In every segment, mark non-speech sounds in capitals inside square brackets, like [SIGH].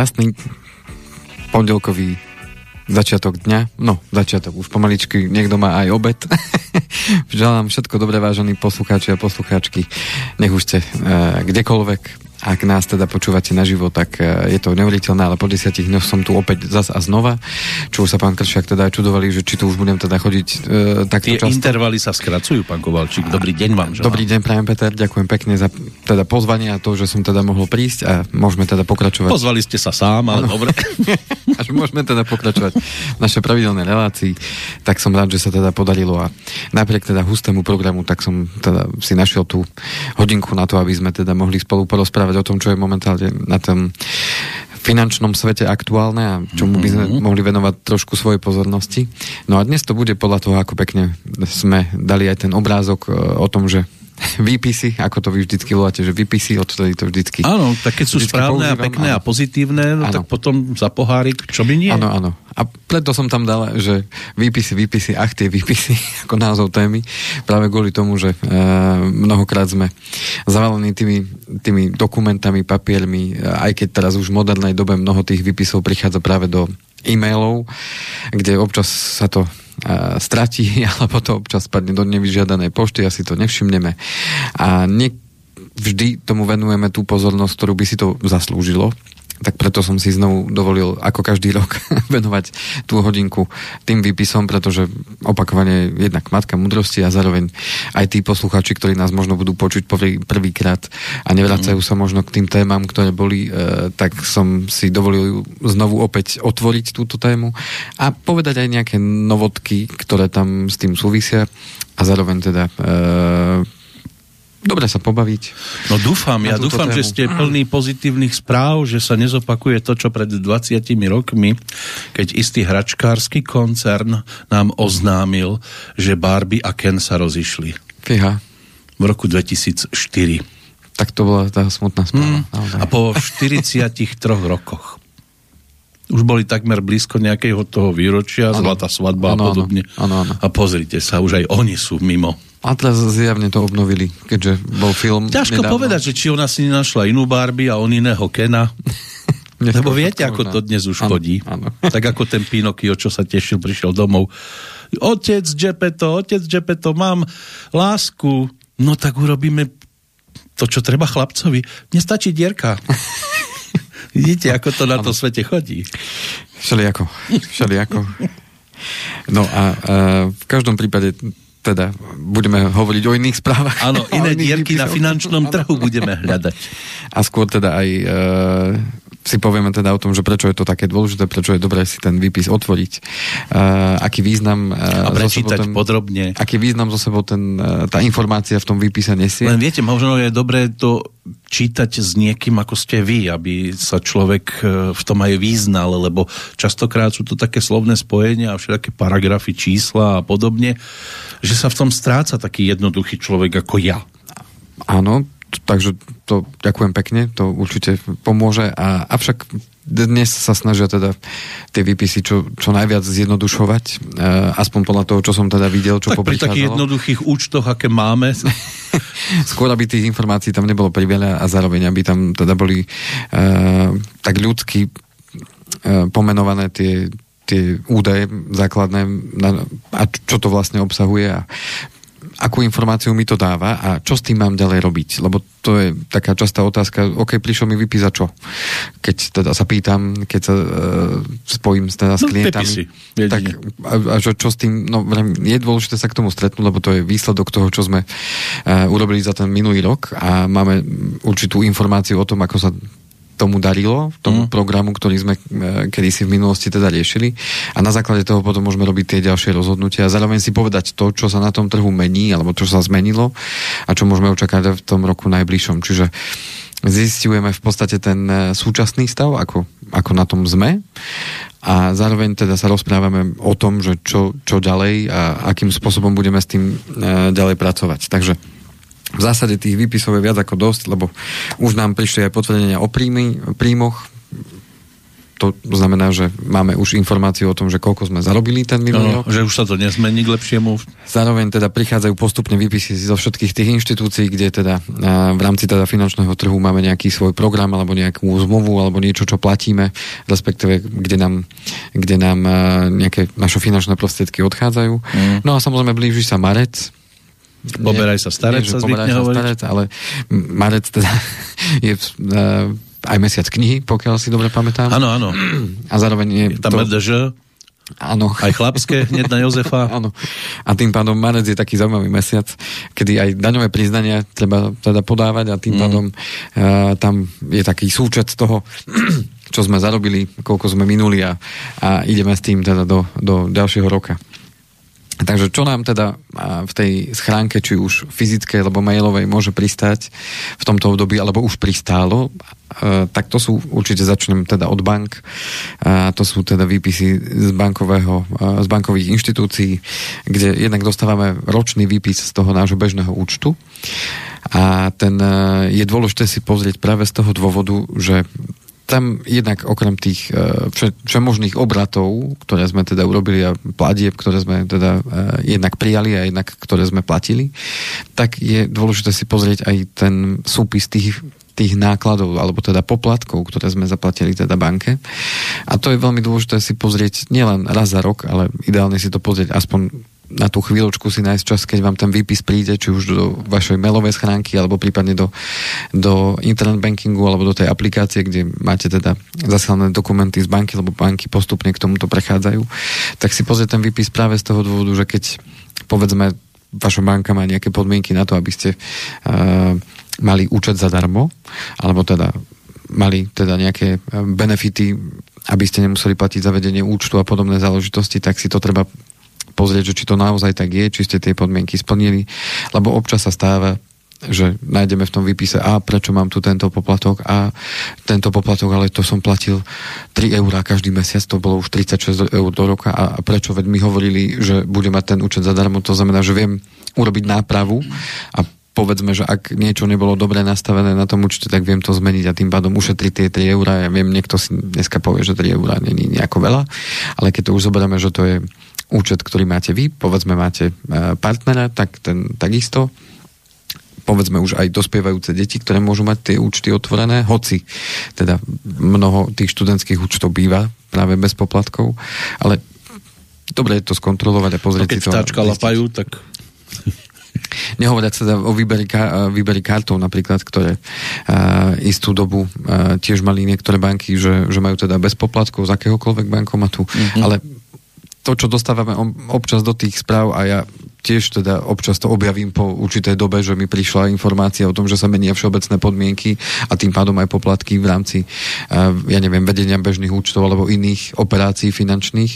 Krásny pondelkový začiatok dňa, no začiatok, už pomaličky niekto má aj obed. [LAUGHS] Želám všetko dobré, vážení poslucháči a poslucháčky. Nech už ste e, kdekoľvek, ak nás teda počúvate naživo, tak e, je to neuveriteľné, ale po desiatich dňoch som tu opäť zas a znova, čo už sa pán Kršiak teda aj čudovali, že či tu už budem teda chodiť e, takto Tie často. intervaly sa skracujú, pán Kovalčík. Dobrý deň vám želám. Dobrý deň, prajem Peter, ďakujem pekne za teda pozvanie a to, že som teda mohol prísť a môžeme teda pokračovať. Pozvali ste sa sám, ale ano. dobre. [LAUGHS] a že môžeme teda pokračovať v našej pravidelnej relácii, tak som rád, že sa teda podarilo a napriek teda hustému programu, tak som teda si našiel tú hodinku na to, aby sme teda mohli spolu porozprávať rozprávať o tom, čo je momentálne na tom finančnom svete aktuálne a čomu by sme mm-hmm. mohli venovať trošku svojej pozornosti. No a dnes to bude podľa toho, ako pekne sme dali aj ten obrázok e, o tom, že [LAUGHS] výpisy, ako to vy vždycky voláte, že výpisy, odtedy to vždycky... Áno, tak keď sú správne používam, a pekné áno. a pozitívne, no tak potom za pohárik, čo by nie? Áno, áno. A preto som tam dal, že výpisy, výpisy, ach tie výpisy, [LAUGHS] ako názov témy, práve kvôli tomu, že e, mnohokrát sme zavalení tými, tými dokumentami, papiermi, aj keď teraz už v modernej dobe mnoho tých výpisov prichádza práve do e-mailov, kde občas sa to stratí, [LAUGHS] alebo to občas spadne do nevyžiadanej pošty, asi to nevšimneme. A ne, vždy tomu venujeme tú pozornosť, ktorú by si to zaslúžilo tak preto som si znovu dovolil ako každý rok [LAUGHS] venovať tú hodinku tým výpisom, pretože opakovane jednak matka mudrosti a zároveň aj tí poslucháči, ktorí nás možno budú počuť prvý, prvýkrát a nevracajú sa možno k tým témam, ktoré boli, e, tak som si dovolil znovu opäť otvoriť túto tému a povedať aj nejaké novotky, ktoré tam s tým súvisia a zároveň teda e, dobre sa pobaviť. No dúfam, ja dúfam, tému. že ste plný pozitívnych správ, že sa nezopakuje to, čo pred 20 rokmi, keď istý hračkársky koncern nám oznámil, že Barbie a Ken sa rozišli. Fíha. V roku 2004. Tak to bola tá smutná správa. Mm. A po 43 rokoch už boli takmer blízko nejakého toho výročia, ano. zlatá svadba ano, a podobne. Ano, ano. A pozrite sa, už aj oni sú mimo. A teraz zjavne to obnovili, keďže bol film Ťažko nedávno. povedať, že či ona si našla inú Barbie a on iného Kena. [LAUGHS] Lebo viete, ako to dnes už ano, chodí. Ano. [LAUGHS] Tak ako ten Pinokio, čo sa tešil, prišiel domov. Otec Gepetto, otec Gepetto, mám lásku. No tak urobíme to, čo treba chlapcovi. Nestačí dierka. [LAUGHS] Vidíte, ako to na to svete chodí. Všelijako. Všelijako. No a, a v každom prípade teda budeme hovoriť o iných správach. Áno, [LAUGHS] iné dierky na finančnom trhu budeme hľadať. A skôr teda aj e, si povieme teda o tom, že prečo je to také dôležité, prečo je dobré si ten výpis otvoriť. Uh, aký význam... Uh, a prečítať ten, podrobne. Aký význam zo sebou ten, uh, tá informácia v tom výpise nesie. Len viete, možno je dobré to čítať s niekým, ako ste vy, aby sa človek v tom aj význal, lebo častokrát sú to také slovné spojenia a všetké paragrafy, čísla a podobne, že sa v tom stráca taký jednoduchý človek ako ja. Áno, takže to ďakujem pekne, to určite pomôže. A, avšak dnes sa snažia teda tie výpisy čo, čo najviac zjednodušovať, e, aspoň podľa toho, čo som teda videl, čo tak pri takých jednoduchých účtoch, aké máme. [LAUGHS] [LAUGHS] Skôr, aby tých informácií tam nebolo priveľa a zároveň, aby tam teda boli e, tak ľudsky e, pomenované tie tie údaje základné na, a čo to vlastne obsahuje a akú informáciu mi to dáva a čo s tým mám ďalej robiť. Lebo to je taká častá otázka, OK, prišiel mi vypísať čo? Keď teda sa pýtam, keď sa uh, spojím teda s no, klientami. No, tak a, a čo, čo s tým, no je dôležité sa k tomu stretnúť, lebo to je výsledok toho, čo sme uh, urobili za ten minulý rok a máme určitú informáciu o tom, ako sa tomu darilo, tomu mm. programu, ktorý sme e, kedysi v minulosti teda riešili a na základe toho potom môžeme robiť tie ďalšie rozhodnutia a zároveň si povedať to, čo sa na tom trhu mení alebo čo sa zmenilo a čo môžeme očakávať v tom roku najbližšom. Čiže zistujeme v podstate ten e, súčasný stav, ako, ako na tom sme a zároveň teda sa rozprávame o tom, že čo, čo ďalej a akým spôsobom budeme s tým e, ďalej pracovať. Takže v zásade tých výpisov je viac ako dosť, lebo už nám prišli aj potvrdenia o príjmy, príjmoch. To znamená, že máme už informáciu o tom, že koľko sme zarobili ten minulý no, Že už sa to nezmení k lepšiemu. Zároveň teda prichádzajú postupne výpisy zo všetkých tých inštitúcií, kde teda v rámci teda finančného trhu máme nejaký svoj program alebo nejakú zmluvu alebo niečo, čo platíme, respektíve kde nám, kde nám nejaké naše finančné prostriedky odchádzajú. Mm. No a samozrejme blíži sa marec, Poberaj sa starec, nie, sa zvykne hovoriť. Starec, ale marec teda [LAUGHS] je uh, aj mesiac knihy, pokiaľ si dobre pamätám. Áno, áno. A zároveň je, je tam to... Áno. Aj chlapské, hneď na Jozefa. [LAUGHS] Áno. A tým pádom marec je taký zaujímavý mesiac, kedy aj daňové priznania treba teda podávať a tým mm. pádom uh, tam je taký súčet toho, [CLEARS THROAT] čo sme zarobili, koľko sme minuli a, a ideme s tým teda do, do ďalšieho roka. Takže čo nám teda v tej schránke, či už fyzickej alebo mailovej, môže pristať v tomto období, alebo už pristálo, tak to sú, určite začnem teda od bank, to sú teda výpisy z, bankového, z bankových inštitúcií, kde jednak dostávame ročný výpis z toho nášho bežného účtu. A ten je dôležité si pozrieť práve z toho dôvodu, že tam jednak okrem tých uh, všemožných obratov, ktoré sme teda urobili a platieb, ktoré sme teda uh, jednak prijali a jednak ktoré sme platili, tak je dôležité si pozrieť aj ten súpis tých tých nákladov, alebo teda poplatkov, ktoré sme zaplatili teda banke. A to je veľmi dôležité si pozrieť nielen raz za rok, ale ideálne si to pozrieť aspoň na tú chvíľočku si nájsť čas, keď vám ten výpis príde, či už do vašej mailovej schránky, alebo prípadne do, do internet bankingu, alebo do tej aplikácie, kde máte teda zasielané dokumenty z banky, lebo banky postupne k tomuto prechádzajú, tak si pozrieť ten výpis práve z toho dôvodu, že keď povedzme vaša banka má nejaké podmienky na to, aby ste uh, mali účet zadarmo, alebo teda mali teda nejaké benefity, aby ste nemuseli platiť zavedenie účtu a podobné záležitosti, tak si to treba pozrieť, že či to naozaj tak je, či ste tie podmienky splnili, lebo občas sa stáva, že nájdeme v tom výpise, a prečo mám tu tento poplatok a tento poplatok, ale to som platil 3 eurá každý mesiac, to bolo už 36 eur do roka a, a prečo? Veď mi hovorili, že bude mať ten účet zadarmo, to znamená, že viem urobiť nápravu a povedzme, že ak niečo nebolo dobre nastavené na tom účte, tak viem to zmeniť a tým pádom ušetriť tie 3 eurá. Ja viem, niekto si dneska povie, že 3 eurá není nejako veľa, ale keď to už zoberieme, že to je účet, ktorý máte vy, povedzme máte e, partnera, tak ten takisto povedzme už aj dospievajúce deti, ktoré môžu mať tie účty otvorené, hoci teda mnoho tých študentských účtov býva práve bez poplatkov, ale dobre je to skontrolovať a pozrieť a keď si to. Keď lapajú, tak... Nehovoriať sa o výberi, výberi kartov napríklad, ktoré uh, istú dobu uh, tiež mali niektoré banky, že, že majú teda bez poplatkov z akéhokoľvek bankomatu, mm-hmm. ale to, čo dostávame občas do tých správ a ja tiež teda občas to objavím po určitej dobe, že mi prišla informácia o tom, že sa menia všeobecné podmienky a tým pádom aj poplatky v rámci, ja neviem, vedenia bežných účtov alebo iných operácií finančných.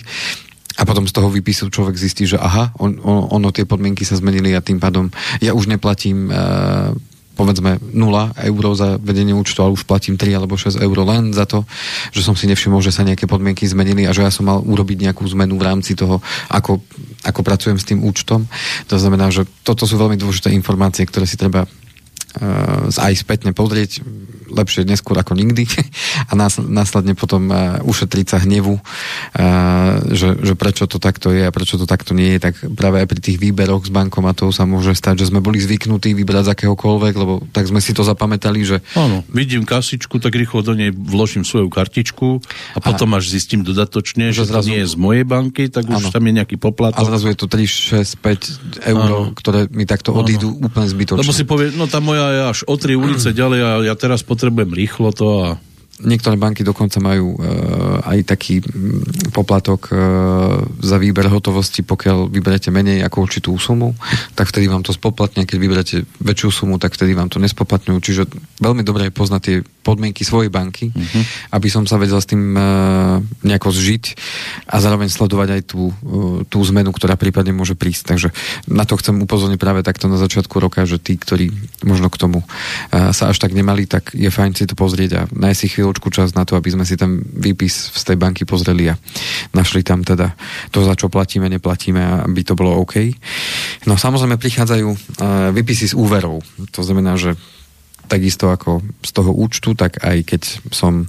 A potom z toho výpisu človek zistí, že aha, on, on, ono tie podmienky sa zmenili a tým pádom ja už neplatím uh, povedzme 0 eur za vedenie účtu, ale už platím 3 alebo 6 eur len za to, že som si nevšimol, že sa nejaké podmienky zmenili a že ja som mal urobiť nejakú zmenu v rámci toho, ako, ako pracujem s tým účtom. To znamená, že toto sú veľmi dôležité informácie, ktoré si treba uh, aj spätne pozrieť, lepšie neskôr ako nikdy [LAUGHS] a nás, následne potom uh, ušetriť sa hnevu, uh, že, že prečo to takto je a prečo to takto nie je, tak práve aj pri tých výberoch z bankomatov sa môže stať, že sme boli zvyknutí vybrať z akéhokoľvek, lebo tak sme si to zapamätali, že... Áno, vidím kasičku, tak rýchlo do nej vložím svoju kartičku a potom a, až zistím dodatočne, že, že zrazu, to nie je z mojej banky, tak už áno, tam je nejaký poplatok. A zrazu je to 3, 6, 5 eur, áno. ktoré mi takto odídu áno. úplne zbytočne. Lebo si povie, no tá moja je až o tri ulice [CLEARS THROAT] ďalej a ja teraz potrebujem rýchlo to a niektoré banky dokonca majú uh, aj taký poplatok uh, za výber hotovosti, pokiaľ vyberete menej ako určitú sumu, tak vtedy vám to spoplatnia, keď vyberete väčšiu sumu, tak vtedy vám to nespoplatňujú. Čiže veľmi dobre je poznať tie podmienky svojej banky, uh-huh. aby som sa vedel s tým uh, nejako zžiť a zároveň sledovať aj tú, uh, tú zmenu, ktorá prípadne môže prísť. Takže na to chcem upozorniť práve takto na začiatku roka, že tí, ktorí možno k tomu uh, sa až tak nemali, tak je fajn si to pozrieť a nájsť si chvíľočku čas na to, aby sme si ten výpis z tej banky pozreli a našli tam teda to, za čo platíme, neplatíme, aby to bolo OK. No samozrejme prichádzajú uh, výpisy z úverov. To znamená, že takisto ako z toho účtu, tak aj keď som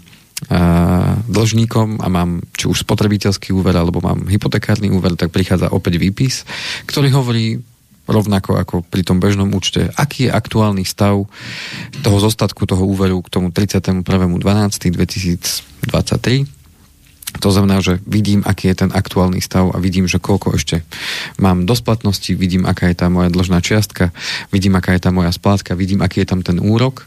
dlžníkom a mám či už spotrebiteľský úver alebo mám hypotekárny úver, tak prichádza opäť výpis, ktorý hovorí rovnako ako pri tom bežnom účte, aký je aktuálny stav toho zostatku toho úveru k tomu 31.12.2023 to znamená, že vidím, aký je ten aktuálny stav a vidím, že koľko ešte mám do splatnosti, vidím, aká je tá moja dlžná čiastka, vidím, aká je tá moja splátka, vidím, aký je tam ten úrok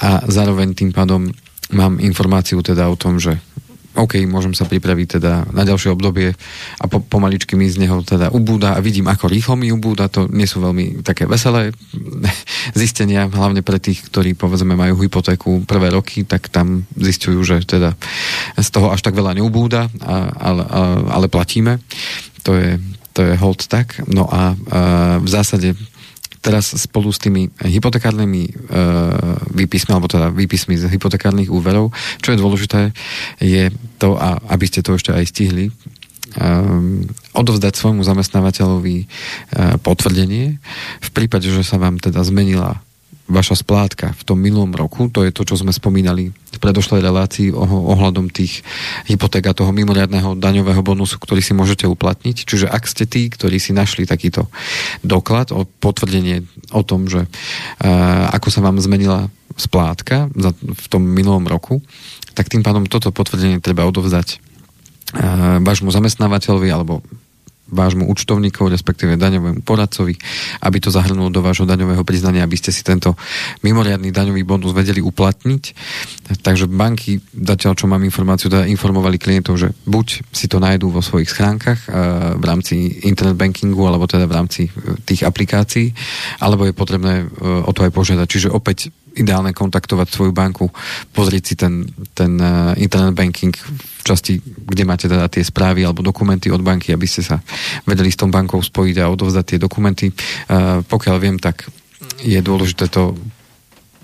a zároveň tým pádom mám informáciu teda o tom, že OK, môžem sa pripraviť teda na ďalšie obdobie a po, pomaličky mi z neho teda ubúda a vidím, ako rýchlo mi ubúda. To nie sú veľmi také veselé [LAUGHS] zistenia, hlavne pre tých, ktorí povedzme majú hypotéku prvé roky, tak tam zistujú, že teda z toho až tak veľa neubúda, a, ale, a, ale platíme. To je, to je hold tak. No a, a v zásade teraz spolu s tými hypotekárnymi e, výpismi, alebo teda výpismi z hypotekárnych úverov, čo je dôležité, je to, a aby ste to ešte aj stihli, um, odovzdať svojmu zamestnávateľovi uh, potvrdenie v prípade, že sa vám teda zmenila vaša splátka v tom minulom roku, to je to, čo sme spomínali v predošlej relácii ohľadom tých hypoték a toho mimoriadného daňového bonusu, ktorý si môžete uplatniť. Čiže ak ste tí, ktorí si našli takýto doklad o potvrdenie o tom, že uh, ako sa vám zmenila splátka v tom minulom roku, tak tým pádom toto potvrdenie treba odovzdať uh, vášmu zamestnávateľovi alebo vášmu účtovníkovi, respektíve daňovému poradcovi, aby to zahrnulo do vášho daňového priznania, aby ste si tento mimoriadný daňový bonus vedeli uplatniť. Takže banky, zatiaľ čo mám informáciu, teda informovali klientov, že buď si to nájdú vo svojich schránkach eh, v rámci internet bankingu, alebo teda v rámci eh, tých aplikácií, alebo je potrebné eh, o to aj požiadať. Čiže opäť ideálne kontaktovať svoju banku, pozrieť si ten, ten internet banking v časti, kde máte teda tie správy alebo dokumenty od banky, aby ste sa vedeli s tou bankou spojiť a odovzdať tie dokumenty. Uh, pokiaľ viem, tak je dôležité to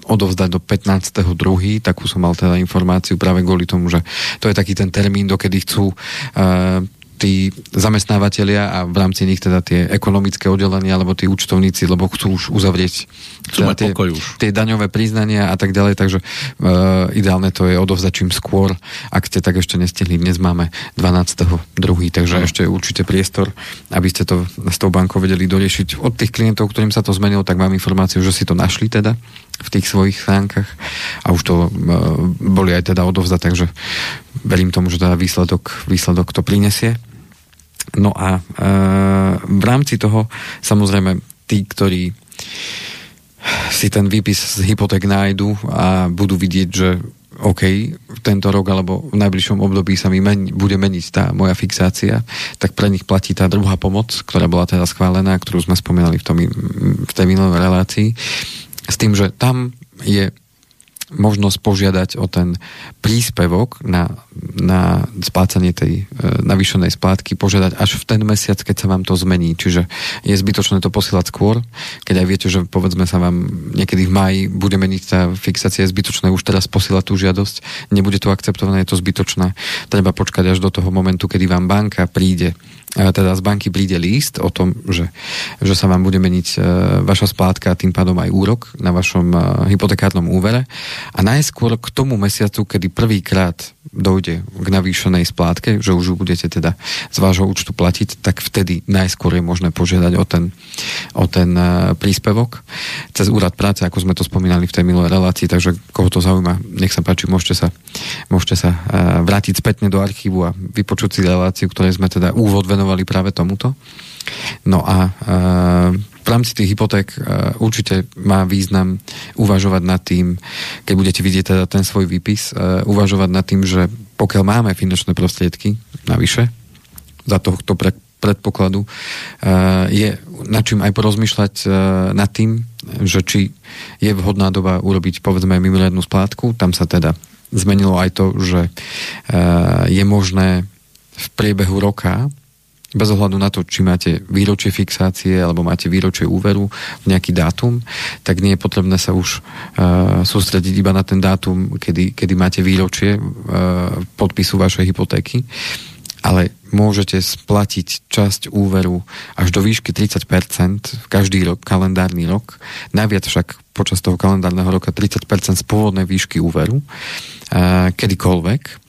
odovzdať do 15.2. Takú som mal teda informáciu práve kvôli tomu, že to je taký ten termín, dokedy chcú uh, tí zamestnávateľia a v rámci nich teda tie ekonomické oddelenia alebo tí účtovníci, lebo chcú už uzavrieť teda tie, tie daňové priznania a tak ďalej, takže uh, ideálne to je odovzdať čím skôr. Ak ste tak ešte nestihli, dnes máme 12.2., takže no. ešte určite priestor, aby ste to s tou bankou vedeli doriešiť. Od tých klientov, ktorým sa to zmenilo, tak mám informáciu, že si to našli teda v tých svojich stránkach a už to uh, boli aj teda odovzdať, takže verím tomu, že teda výsledok, výsledok to prinesie. No a e, v rámci toho samozrejme tí, ktorí si ten výpis z hypoték nájdu a budú vidieť, že OK, tento rok alebo v najbližšom období sa mi meni, bude meniť tá moja fixácia, tak pre nich platí tá druhá pomoc, ktorá bola teda schválená, ktorú sme spomínali v, tom, v tej minulej relácii, s tým, že tam je možnosť požiadať o ten príspevok na, na splácanie tej e, navýšenej splátky, požiadať až v ten mesiac, keď sa vám to zmení. Čiže je zbytočné to posielať skôr, keď aj viete, že povedzme sa vám niekedy v maji bude meniť tá fixácia, je zbytočné už teraz posielať tú žiadosť, nebude to akceptované, je to zbytočné. Treba počkať až do toho momentu, kedy vám banka príde teda z banky príde list o tom, že, že sa vám bude meniť e, vaša splátka a tým pádom aj úrok na vašom e, hypotekárnom úvere. A najskôr k tomu mesiacu, kedy prvýkrát dojde k navýšenej splátke, že už budete teda z vášho účtu platiť, tak vtedy najskôr je možné požiadať o ten, o ten e, príspevok cez úrad práce, ako sme to spomínali v tej minulej relácii, takže koho to zaujíma, nech sa páči, môžete sa, môžete sa vrátiť spätne do archívu a vypočuť si reláciu, ktorej sme teda úvod venovali venovali práve tomuto. No a e, v rámci tých hypoték určite má význam uvažovať nad tým, keď budete vidieť teda ten svoj výpis, uvažovať nad tým, že pokiaľ máme finančné prostriedky navyše, za tohto pre, predpokladu, je na čím aj porozmýšľať nad tým, že či je vhodná doba urobiť povedzme mimoriadnú splátku, tam sa teda zmenilo aj to, že je možné v priebehu roka bez ohľadu na to, či máte výročie fixácie alebo máte výročie úveru v nejaký dátum, tak nie je potrebné sa už uh, sústrediť iba na ten dátum, kedy, kedy máte výročie uh, podpisu vašej hypotéky, ale môžete splatiť časť úveru až do výšky 30% každý rok, kalendárny rok, naviac však počas toho kalendárneho roka 30% z pôvodnej výšky úveru, uh, kedykoľvek,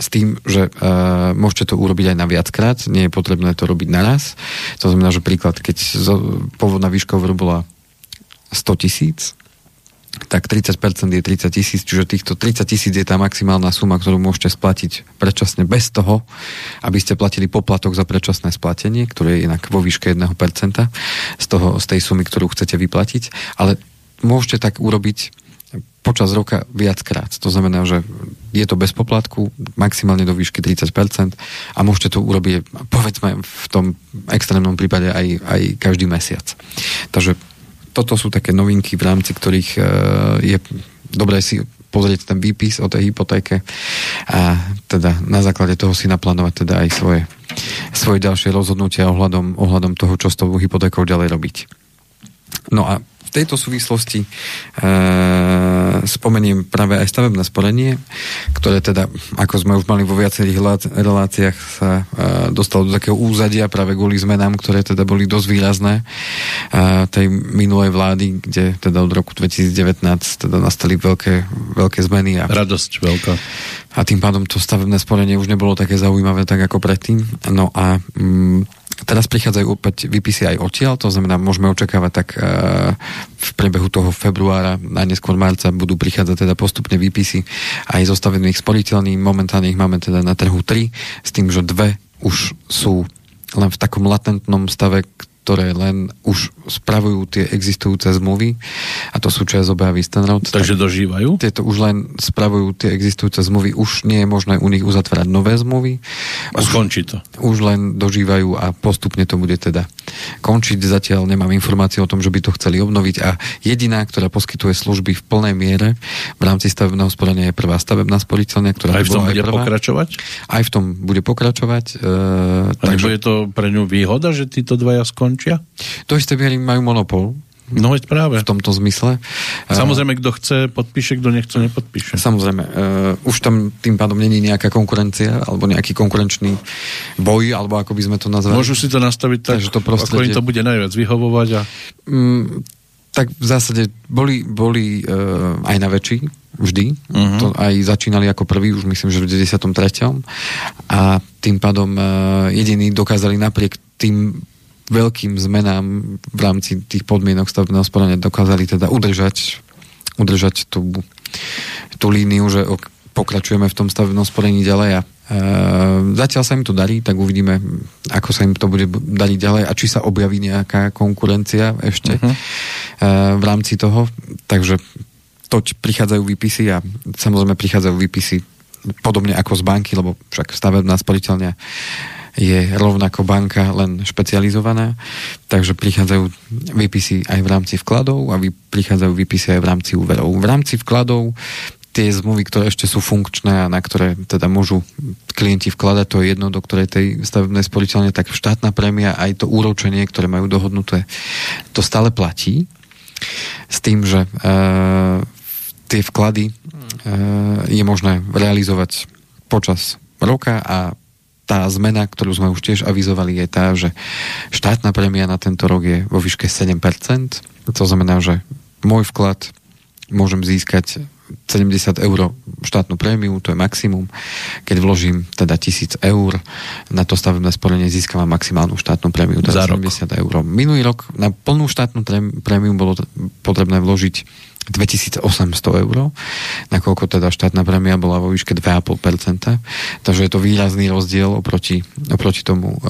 s tým, že uh, môžete to urobiť aj na viackrát, nie je potrebné to robiť naraz. To znamená, že príklad, keď zo, pôvodná výška úveru bola 100 tisíc, tak 30% je 30 tisíc, čiže týchto 30 tisíc je tá maximálna suma, ktorú môžete splatiť predčasne bez toho, aby ste platili poplatok za predčasné splatenie, ktoré je inak vo výške 1% z, toho, z tej sumy, ktorú chcete vyplatiť, ale môžete tak urobiť počas roka viackrát. To znamená, že je to bez poplatku, maximálne do výšky 30% a môžete to urobiť, povedzme, v tom extrémnom prípade aj, aj každý mesiac. Takže toto sú také novinky, v rámci ktorých uh, je dobré si pozrieť ten výpis o tej hypotéke a teda na základe toho si naplánovať teda aj svoje, svoje ďalšie rozhodnutia ohľadom, ohľadom toho, čo s tou hypotékou ďalej robiť. No a tejto súvislosti e, spomeniem práve aj stavebné sporenie, ktoré teda, ako sme už mali vo viacerých reláciách, sa e, dostalo do takého úzadia práve kvôli zmenám, ktoré teda boli dosť výrazné e, tej minulej vlády, kde teda od roku 2019 teda nastali veľké, veľké zmeny. A, Radosť veľká. A tým pádom to stavebné sporenie už nebolo také zaujímavé tak ako predtým. No a mm, Teraz prichádzajú opäť výpisy aj odtiaľ, to znamená, môžeme očakávať tak e, v priebehu toho februára, najneskôr marca budú prichádzať teda postupne výpisy aj zostavených sporiteľných. Momentálne ich máme teda na trhu 3, s tým, že dve už sú len v takom latentnom stave, ktoré len už spravujú tie existujúce zmluvy a to sú ČSOB a Vistenrod. Takže dožívajú? Tieto už len spravujú tie existujúce zmluvy, už nie je možné u nich uzatvárať nové zmluvy. A skončí to. Už len dožívajú a postupne to bude teda končiť. Zatiaľ nemám informácie o tom, že by to chceli obnoviť a jediná, ktorá poskytuje služby v plnej miere v rámci stavebného sporenia je prvá stavebná sporiteľňa, ktorá aj v tom bude prvá. pokračovať? Aj v tom bude pokračovať. E, takže... je to pre ňu výhoda, že títo dvaja skončí? Končia? To isté majú monopol. No veď práve. V tomto zmysle. Samozrejme, kto chce, podpíše, kto nechce, nepodpíše. Samozrejme. Uh, už tam tým pádom není nejaká konkurencia, alebo nejaký konkurenčný boj, alebo ako by sme to nazvali. Môžu si to nastaviť tak, to prostredie... ako im to bude najviac vyhovovať. A... Mm, tak v zásade boli, boli uh, aj na väčší, vždy. Uh-huh. To aj začínali ako prvý, už myslím, že v 93. A tým pádom uh, jediní dokázali napriek tým veľkým zmenám v rámci tých podmienok stavebného sporania dokázali teda udržať, udržať tú, tú líniu, že pokračujeme v tom stavebnom sporení ďalej a e, zatiaľ sa im to darí, tak uvidíme, ako sa im to bude dariť ďalej a či sa objaví nejaká konkurencia ešte uh-huh. v rámci toho. Takže toť prichádzajú výpisy a samozrejme prichádzajú výpisy podobne ako z banky, lebo však stavebná sporiteľňa je rovnako banka, len špecializovaná, takže prichádzajú výpisy aj v rámci vkladov a vy, prichádzajú výpisy aj v rámci úverov. V rámci vkladov tie zmluvy, ktoré ešte sú funkčné a na ktoré teda môžu klienti vkladať, to je jedno, do ktorej tej stavebnej sporiteľne, tak štátna prémia aj to úročenie, ktoré majú dohodnuté, to stále platí. S tým, že e, tie vklady e, je možné realizovať počas roka a tá zmena, ktorú sme už tiež avizovali, je tá, že štátna prémia na tento rok je vo výške 7%. To znamená, že môj vklad môžem získať 70 eur štátnu prémiu, to je maximum. Keď vložím teda 1000 eur na to stavebné sporenie, získavam maximálnu štátnu prémiu, teda Za 70 rok. eur. Minulý rok na plnú štátnu prémiu bolo potrebné vložiť 2800 eur, nakoľko teda štátna prémia bola vo výške 2,5%, takže je to výrazný rozdiel oproti, oproti tomu e,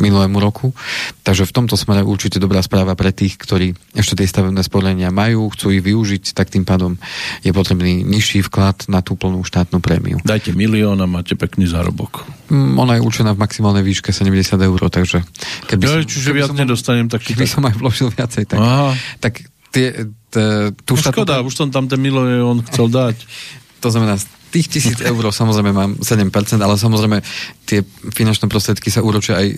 minulému roku. Takže v tomto smere určite dobrá správa pre tých, ktorí ešte tie stavebné sporenia majú, chcú ich využiť, tak tým pádom je potrebný nižší vklad na tú plnú štátnu prémiu. Dajte milión a máte pekný zárobok. Mm, ona je určená v maximálnej výške 70 eur, takže keby ja, som, čiže viac som, nedostanem, tak... Keby tak... som aj vložil viacej, tak, tak tie, tú no škoda, už som tam ten milión chcel dať. [LAUGHS] to znamená, z tých tisíc eur samozrejme mám 7%, ale samozrejme tie finančné prostriedky sa úročia aj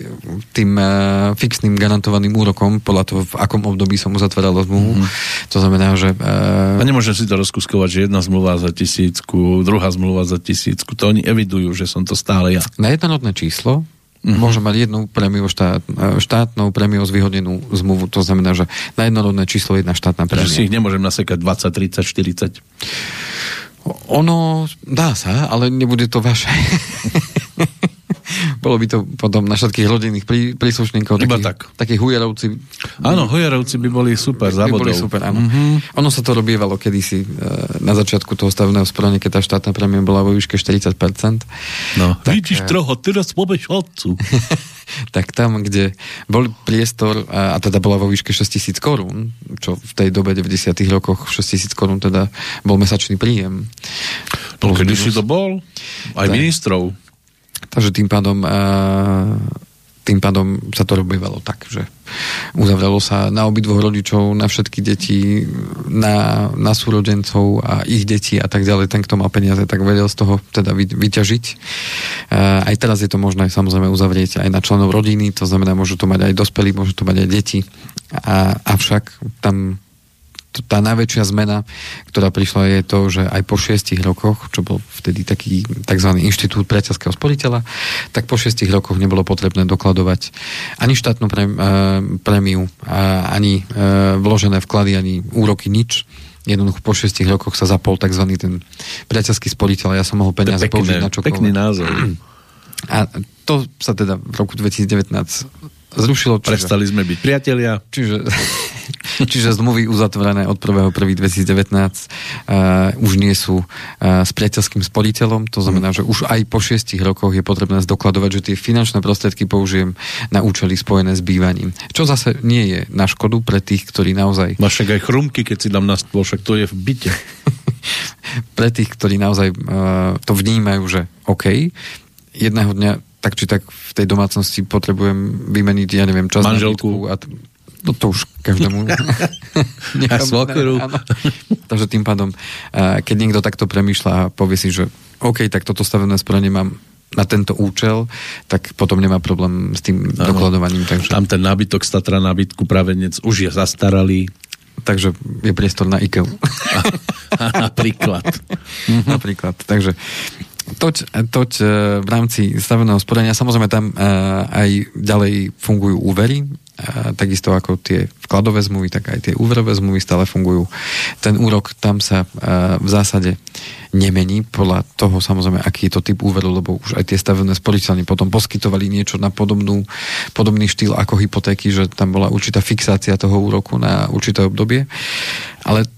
tým uh, fixným garantovaným úrokom, podľa toho, v akom období som uzatváral zmluvu. Mm-hmm. To znamená, že... Uh, A nemôžem si to rozkuskovať, že jedna zmluva za tisícku, druhá zmluva za tisícku. To oni evidujú, že som to stále ja. Na jednotné číslo Mm-hmm. Môže mať jednu prémiu štát, e, štátnou prémiu zvýhodnenú zmluvu. To znamená, že na jednorodné číslo jedna štátna prémia. Takže si ich nemôžem nasekať 20, 30, 40? Ono, dá sa, ale nebude to vaše. [LAUGHS] [LAUGHS] Bolo by to potom na všetkých rodinných prí, príslušníkov. Iba taký, tak. Takí hujerovci. Áno, hujerovci by boli super by boli super, áno. Mm-hmm. Ono sa to robievalo kedysi e, na začiatku toho stavného sporania, keď tá štátna prémia bola vo výške 40%. No, tak, vidíš e, troho, teraz pobež otcu. [LAUGHS] tak tam, kde bol priestor, a, a teda bola vo výške 6 tisíc korún, čo v tej dobe 90 rokoch 6 tisíc korún teda bol mesačný príjem. No, kedy si to bol? Aj tak. ministrov. Takže tým pádom, tým pádom sa to robievalo tak, že uzavrelo sa na obidvoch rodičov, na všetky deti, na, na súrodencov a ich deti a tak ďalej. Ten, kto má peniaze, tak vedel z toho teda vyťažiť. Aj teraz je to možné samozrejme uzavrieť aj na členov rodiny, to znamená, môžu to mať aj dospelí, môžu to mať aj deti. A, avšak tam tá najväčšia zmena, ktorá prišla, je to, že aj po šiestich rokoch, čo bol vtedy taký tzv. inštitút priateľského sporiteľa, tak po šiestich rokoch nebolo potrebné dokladovať ani štátnu e, prémiu, ani e, vložené vklady, ani úroky, nič. Jednoducho po šiestich rokoch sa zapol tzv. ten priateľský sporiteľ a ja som mohol peniaze pekné, použiť na čokoľvek. Pekný názor. [CLEARS THROAT] A to sa teda v roku 2019 zrušilo. Čiže, Prestali sme byť priatelia. Čiže, čiže zmluvy uzatvorené od 1.1.2019 uh, už nie sú uh, s priateľským spoliteľom, to znamená, že už aj po šiestich rokoch je potrebné zdokladovať, že tie finančné prostriedky použijem na účely spojené s bývaním. Čo zase nie je na škodu pre tých, ktorí naozaj... Máš aj chrumky, keď si dám na stôl, však to je v byte. [LAUGHS] pre tých, ktorí naozaj uh, to vnímajú, že OK, jedného dňa tak či tak v tej domácnosti potrebujem vymeniť, ja neviem, čas Manželku. a to, to, to už každému [LAUGHS] [LAUGHS] a svokoru. [LAUGHS] Takže tým pádom, keď niekto takto premýšľa a povie si, že OK, tak toto stavebné sporenie mám na tento účel, tak potom nemá problém s tým ano. dokladovaním. Takže... Tam ten nábytok z Tatra nábytku pravenec už je zastaralý. Takže je priestor na IKEA. napríklad. napríklad. Takže toť, toť e, v rámci staveného sporenia, samozrejme tam e, aj ďalej fungujú úvery, takisto ako tie vkladové zmluvy, tak aj tie úverové zmluvy stále fungujú. Ten úrok tam sa v zásade nemení podľa toho samozrejme, aký je to typ úveru, lebo už aj tie stavebné sporiteľne potom poskytovali niečo na podobnú, podobný štýl ako hypotéky, že tam bola určitá fixácia toho úroku na určité obdobie. Ale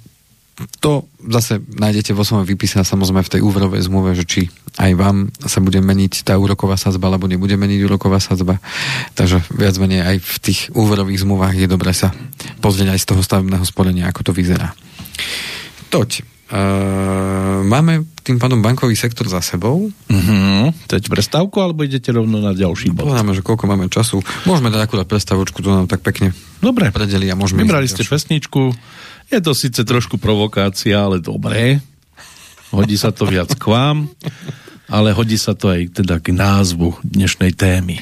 to zase nájdete vo svojom výpise a samozrejme v tej úverovej zmluve, že či aj vám sa bude meniť tá úroková sadzba, alebo nebude meniť úroková sadzba. Takže viac menej aj v tých úverových zmluvách je dobré sa pozrieť aj z toho stavebného sporenia, ako to vyzerá. Toť. Uh, máme tým pádom bankový sektor za sebou. Uh-huh. Teď prestávku, alebo idete rovno na ďalší bod? Pozeráme, že koľko máme času. Môžeme dať akurát prestávočku, to nám tak pekne Dobre. predeli a môžeme... Vybrali ste pesničku, je to síce trošku provokácia, ale dobré. Hodí sa to viac k vám, ale hodí sa to aj teda k názvu dnešnej témy.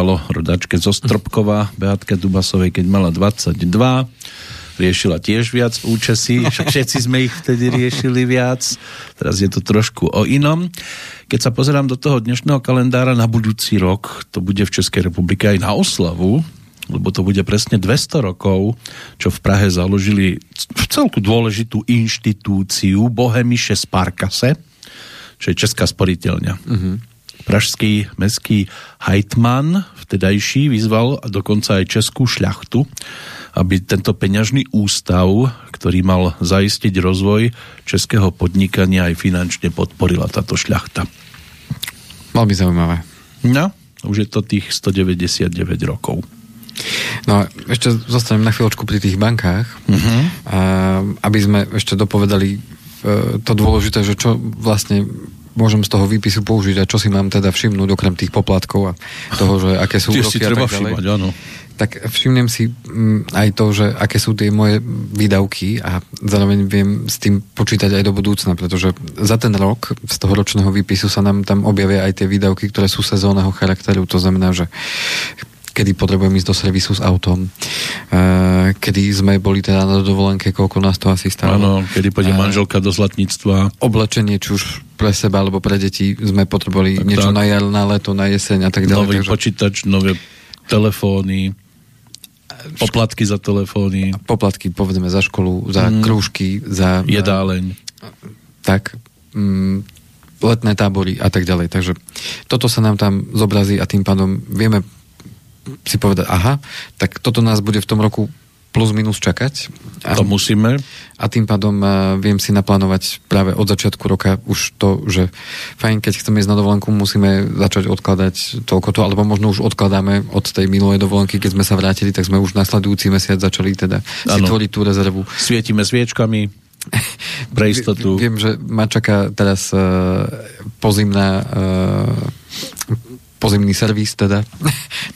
Spievalo rodačke zo Stropkova, Beatke Dubasovej, keď mala 22 riešila tiež viac účesy, však všetci sme ich vtedy riešili viac, teraz je to trošku o inom. Keď sa pozerám do toho dnešného kalendára na budúci rok, to bude v Českej republike aj na oslavu, lebo to bude presne 200 rokov, čo v Prahe založili v celku dôležitú inštitúciu Bohemiše Sparkase, čo je Česká sporiteľňa. Uh-huh. Pražský mestský hajtman vtedajší vyzval dokonca aj českú šľachtu, aby tento peňažný ústav, ktorý mal zaistiť rozvoj českého podnikania aj finančne podporila táto šľachta. Veľmi zaujímavé. No, už je to tých 199 rokov. No, ešte zostanem na chvíľočku pri tých bankách, uh-huh. a, aby sme ešte dopovedali e, to dôležité, že čo vlastne môžem z toho výpisu použiť a čo si mám teda všimnúť okrem tých poplatkov a toho, že aké sú [LAUGHS] úroky si treba a tak ďalej. Všimať, áno tak všimnem si mm, aj to, že aké sú tie moje výdavky a zároveň viem s tým počítať aj do budúcna, pretože za ten rok z toho ročného výpisu sa nám tam objavia aj tie výdavky, ktoré sú sezónneho charakteru, to znamená, že kedy potrebujem ísť do servisu s autom, uh, kedy sme boli teda na dovolenke, koľko nás to asi stálo. Áno, kedy pôjde uh, manželka do zlatníctva. Oblečenie, či už pre seba alebo pre deti sme potrebovali tak, niečo tak. na jar, na leto, na jeseň a tak ďalej. Nový takže... počítač, nové telefóny Poplatky za telefóny. Poplatky, povedzme, za školu, za mm. krúžky, za... Jedáleň. Tak. Mm, letné tábory a tak ďalej. Takže toto sa nám tam zobrazí a tým pádom vieme si povedať, aha, tak toto nás bude v tom roku plus minus čakať. A, to musíme. A tým pádom uh, viem si naplánovať práve od začiatku roka už to, že fajn, keď chceme ísť na dovolenku, musíme začať odkladať toľko to, alebo možno už odkladáme od tej minulej dovolenky, keď sme sa vrátili, tak sme už nasledujúci mesiac začali teda ano. si tvoriť tú rezervu. Svietime sviečkami [LAUGHS] pre istotu. Viem, že ma čaká teraz uh, pozimná uh, pozimný servis teda.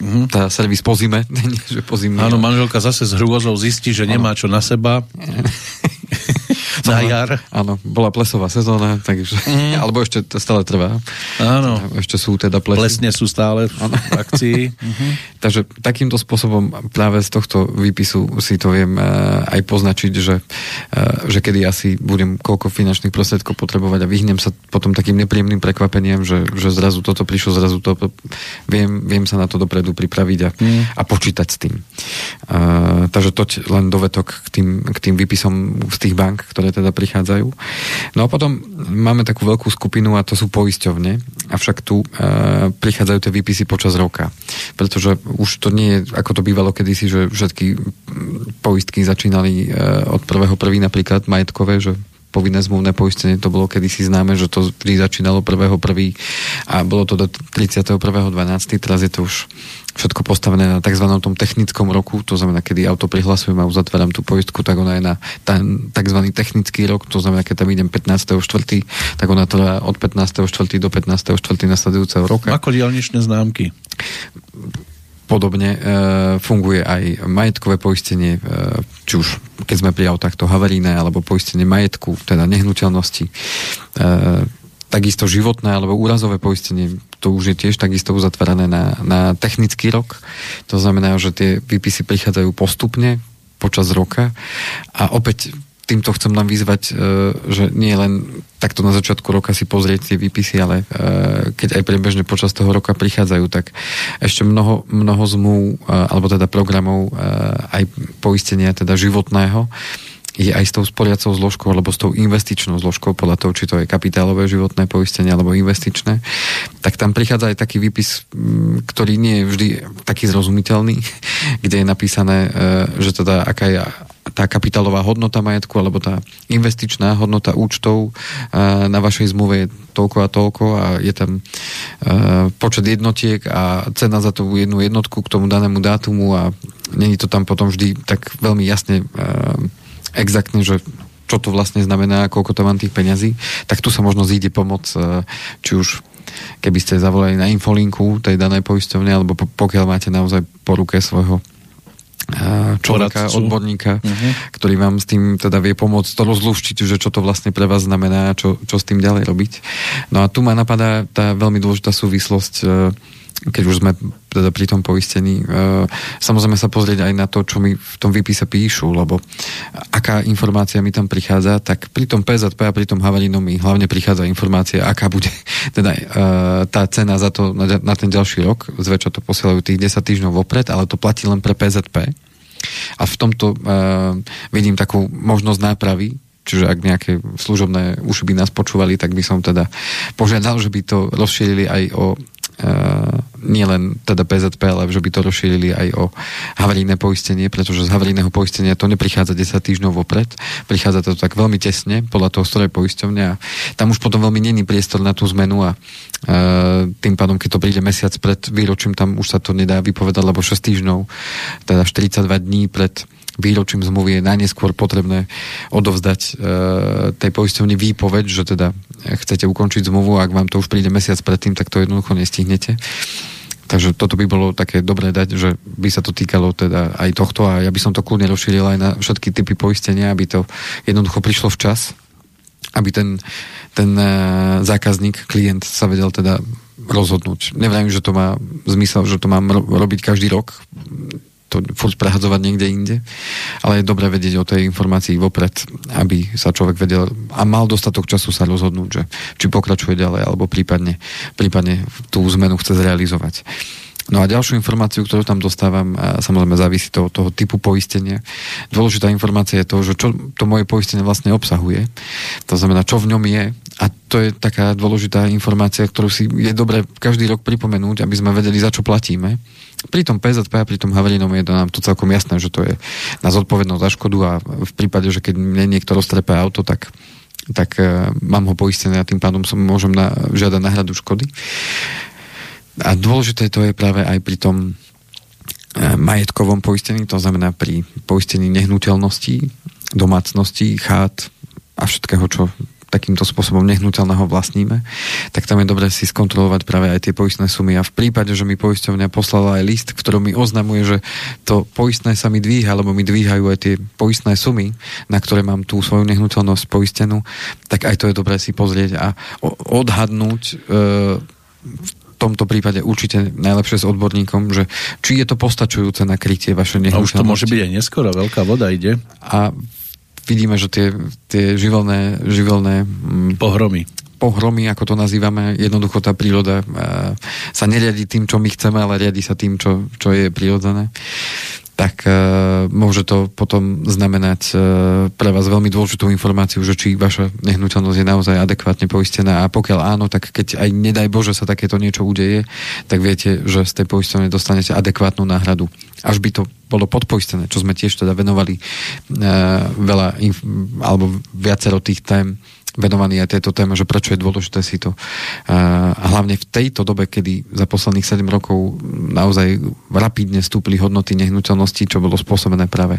Mm-hmm. Tá servis po zime. [LAUGHS] že po zime, Áno, manželka zase s hrôzou zistí, že nemá čo na seba. [LAUGHS] [LAUGHS] na jar. Áno, bola plesová sezóna, takže, mm. [LAUGHS] alebo ešte to stále trvá. Áno. Ešte sú teda plesy. Plesne sú stále v ano. [LAUGHS] akcii. mm-hmm. Takže takýmto spôsobom práve z tohto výpisu si to viem uh, aj poznačiť, že, uh, že kedy asi budem koľko finančných prostriedkov potrebovať a vyhnem sa potom takým nepríjemným prekvapeniem, že, že zrazu toto prišlo, zrazu to viem, viem sa na to dopredu pripraviť a, mm. a počítať s tým. Uh, takže to len dovetok k tým, k tým výpisom z tých bank, ktoré teda prichádzajú. No a potom máme takú veľkú skupinu a to sú poisťovne, avšak tu e, prichádzajú tie výpisy počas roka. Pretože už to nie je, ako to bývalo kedysi, že všetky poistky začínali e, od prvého prvý napríklad majetkové, že povinné zmluvné poistenie, to bolo kedysi známe, že to vždy začínalo 1.1. a bolo to do 31.12. Teraz je to už všetko postavené na tzv. tom technickom roku, to znamená, kedy auto prihlasujem a uzatváram tú poistku, tak ona je na tzv. technický rok, to znamená, keď tam idem 15.4., tak ona trvá od 15.4. do 15.4. nasledujúceho roka. Ako dielničné známky? Podobne e, funguje aj majetkové poistenie, e, či už keď sme pri autách to havaríne, alebo poistenie majetku, teda nehnuteľnosti. E, takisto životné alebo úrazové poistenie, to už je tiež takisto uzatvárané na, na technický rok. To znamená, že tie výpisy prichádzajú postupne počas roka a opäť týmto chcem nám vyzvať, e, že nie len takto na začiatku roka si pozrieť tie výpisy, ale e, keď aj priebežne počas toho roka prichádzajú, tak ešte mnoho, mnoho zmluv, e, alebo teda programov aj poistenia teda životného je aj s tou sporiacou zložkou alebo s tou investičnou zložkou, podľa toho, či to je kapitálové životné poistenie alebo investičné, tak tam prichádza aj taký výpis, ktorý nie je vždy taký zrozumiteľný, [LAUGHS] kde je napísané, že teda aká je tá kapitálová hodnota majetku alebo tá investičná hodnota účtov uh, na vašej zmluve je toľko a toľko a je tam uh, počet jednotiek a cena za tú jednu jednotku k tomu danému dátumu a není to tam potom vždy tak veľmi jasne exaktne, že čo to vlastne znamená, koľko tam mám tých peňazí, tak tu sa možno zíde pomoc, či už keby ste zavolali na infolinku tej danej poisťovne, alebo pokiaľ máte naozaj po ruke svojho človeka, Poradcu. odborníka, uh-huh. ktorý vám s tým teda vie pomôcť to rozluštiť, že čo to vlastne pre vás znamená, čo, čo s tým ďalej robiť. No a tu ma napadá tá veľmi dôležitá súvislosť, e, keď už sme teda pri tom poistení, e, samozrejme sa pozrieť aj na to, čo mi v tom výpise píšu, lebo aká informácia mi tam prichádza, tak pri tom PZP a pri tom havarinom mi hlavne prichádza informácia, aká bude [LAUGHS] teda e, tá cena za to na, ten ďalší rok. Zväčša to posielajú tých 10 týždňov vopred, ale to platí len pre PZP. A v tomto e, vidím takú možnosť nápravy, čiže ak nejaké služobné už by nás počúvali, tak by som teda požiadal, že by to rozšírili aj o Uh, nielen teda PZP, ale že by to rozšírili aj o havarijné poistenie, pretože z havarijného poistenia to neprichádza 10 týždňov vopred, prichádza to tak veľmi tesne podľa toho, ktorej poisťovne a tam už potom veľmi není priestor na tú zmenu a uh, tým pádom, keď to príde mesiac pred výročím, tam už sa to nedá vypovedať, lebo 6 týždňov, teda 42 dní pred výročím zmluvy je najneskôr potrebné odovzdať e, tej poisťovni výpoveď, že teda chcete ukončiť zmluvu a ak vám to už príde mesiac predtým, tak to jednoducho nestihnete. Takže toto by bolo také dobré dať, že by sa to týkalo teda aj tohto a ja by som to kľudne rozšíril aj na všetky typy poistenia, aby to jednoducho prišlo včas, aby ten, ten e, zákazník, klient sa vedel teda rozhodnúť. Neviem, že to má zmysel, že to mám robiť každý rok to furt prehadzovať niekde inde, ale je dobré vedieť o tej informácii vopred, aby sa človek vedel a mal dostatok času sa rozhodnúť, že či pokračuje ďalej, alebo prípadne, prípadne tú zmenu chce zrealizovať. No a ďalšiu informáciu, ktorú tam dostávam, samozrejme závisí to od toho typu poistenia. Dôležitá informácia je to, že čo to moje poistenie vlastne obsahuje. To znamená, čo v ňom je. A to je taká dôležitá informácia, ktorú si je dobre každý rok pripomenúť, aby sme vedeli, za čo platíme. Pri tom PZP a pri tom havarinom je to nám to celkom jasné, že to je na zodpovednosť za škodu a v prípade, že keď mne niekto roztrepe auto, tak tak uh, mám ho poistené a tým pádom som môžem na, žiadať náhradu škody. A dôležité to je práve aj pri tom uh, majetkovom poistení, to znamená pri poistení nehnuteľností, domácností, chát a všetkého, čo takýmto spôsobom nehnuteľného vlastníme, tak tam je dobre si skontrolovať práve aj tie poistné sumy. A v prípade, že mi poisťovňa poslala aj list, v ktorom mi oznamuje, že to poistné sa mi dvíha, alebo mi dvíhajú aj tie poistné sumy, na ktoré mám tú svoju nehnuteľnosť poistenú, tak aj to je dobré si pozrieť a odhadnúť e, v tomto prípade určite najlepšie s odborníkom, že či je to postačujúce na krytie vaše nehnuteľnosti. A už to môže byť aj neskoro, veľká voda ide. A vidíme, že tie, tie živelné, živelné mm, pohromy. pohromy, ako to nazývame, jednoducho tá príroda sa neriadi tým, čo my chceme, ale riadi sa tým, čo, čo je prirodzené tak uh, môže to potom znamenať uh, pre vás veľmi dôležitú informáciu, že či vaša nehnuteľnosť je naozaj adekvátne poistená a pokiaľ áno, tak keď aj nedaj Bože sa takéto niečo udeje, tak viete, že z tej poistenej dostanete adekvátnu náhradu. Až by to bolo podpoistené, čo sme tiež teda venovali uh, veľa inf- alebo viacero tých tém venovaný aj tejto téme, že prečo je dôležité si to. A hlavne v tejto dobe, kedy za posledných 7 rokov naozaj rapidne stúpli hodnoty nehnuteľností, čo bolo spôsobené práve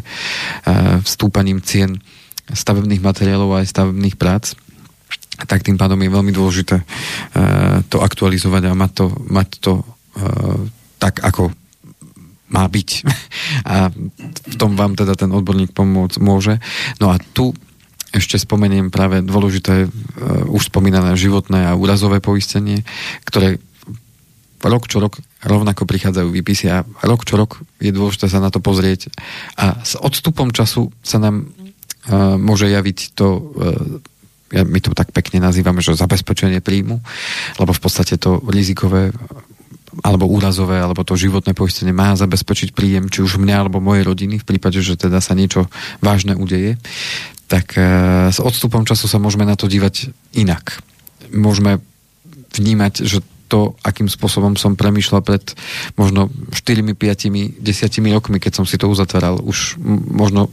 vstúpaním cien stavebných materiálov aj stavebných prác, tak tým pádom je veľmi dôležité to aktualizovať a mať to, mať to tak, ako má byť. [LAUGHS] A v tom vám teda ten odborník pomôcť môže. No a tu ešte spomeniem práve dôležité uh, už spomínané životné a úrazové poistenie, ktoré rok čo rok rovnako prichádzajú výpisy a rok čo rok je dôležité sa na to pozrieť a s odstupom času sa nám uh, môže javiť to uh, ja, my to tak pekne nazývame, že zabezpečenie príjmu, lebo v podstate to rizikové alebo úrazové, alebo to životné poistenie má zabezpečiť príjem, či už mňa alebo mojej rodiny, v prípade, že teda sa niečo vážne udeje tak e, s odstupom času sa môžeme na to dívať inak. Môžeme vnímať, že to, akým spôsobom som premýšľal pred možno 4, 5, 10 rokmi, keď som si to uzatváral, už možno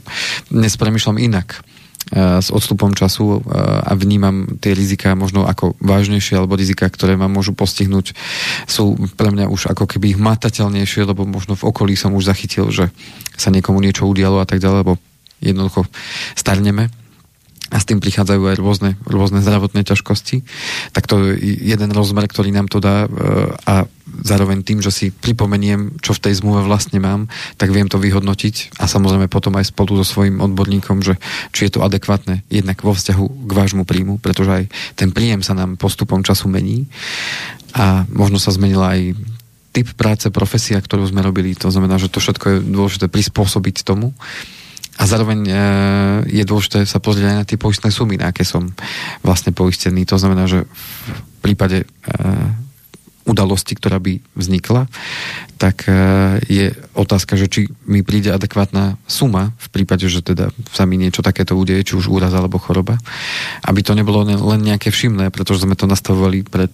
dnes premýšľam inak e, s odstupom času e, a vnímam tie rizika možno ako vážnejšie alebo rizika, ktoré ma môžu postihnúť sú pre mňa už ako keby matateľnejšie, lebo možno v okolí som už zachytil, že sa niekomu niečo udialo a tak ďalej, lebo jednoducho starneme a s tým prichádzajú aj rôzne, rôzne zdravotné ťažkosti, tak to je jeden rozmer, ktorý nám to dá e, a zároveň tým, že si pripomeniem, čo v tej zmluve vlastne mám, tak viem to vyhodnotiť a samozrejme potom aj spolu so svojím odborníkom, že či je to adekvátne jednak vo vzťahu k vášmu príjmu, pretože aj ten príjem sa nám postupom času mení a možno sa zmenila aj typ práce, profesia, ktorú sme robili. To znamená, že to všetko je dôležité prispôsobiť tomu. A zároveň e, je dôležité sa pozrieť aj na tie poistné sumy, na aké som vlastne poistený. To znamená, že v prípade e, udalosti, ktorá by vznikla, tak e, je otázka, že či mi príde adekvátna suma v prípade, že teda sa mi niečo takéto udeje, či už úraz alebo choroba, aby to nebolo len nejaké všimné, pretože sme to nastavovali pred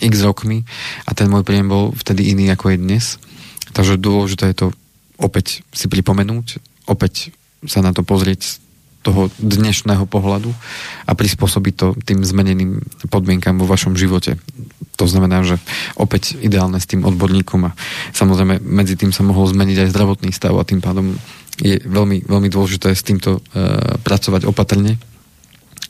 x rokmi a ten môj príjem bol vtedy iný ako je dnes. Takže dôležité je to opäť si pripomenúť, opäť sa na to pozrieť z toho dnešného pohľadu a prispôsobiť to tým zmeneným podmienkam vo vašom živote. To znamená, že opäť ideálne s tým odborníkom a samozrejme medzi tým sa mohol zmeniť aj zdravotný stav a tým pádom je veľmi, veľmi dôležité s týmto e, pracovať opatrne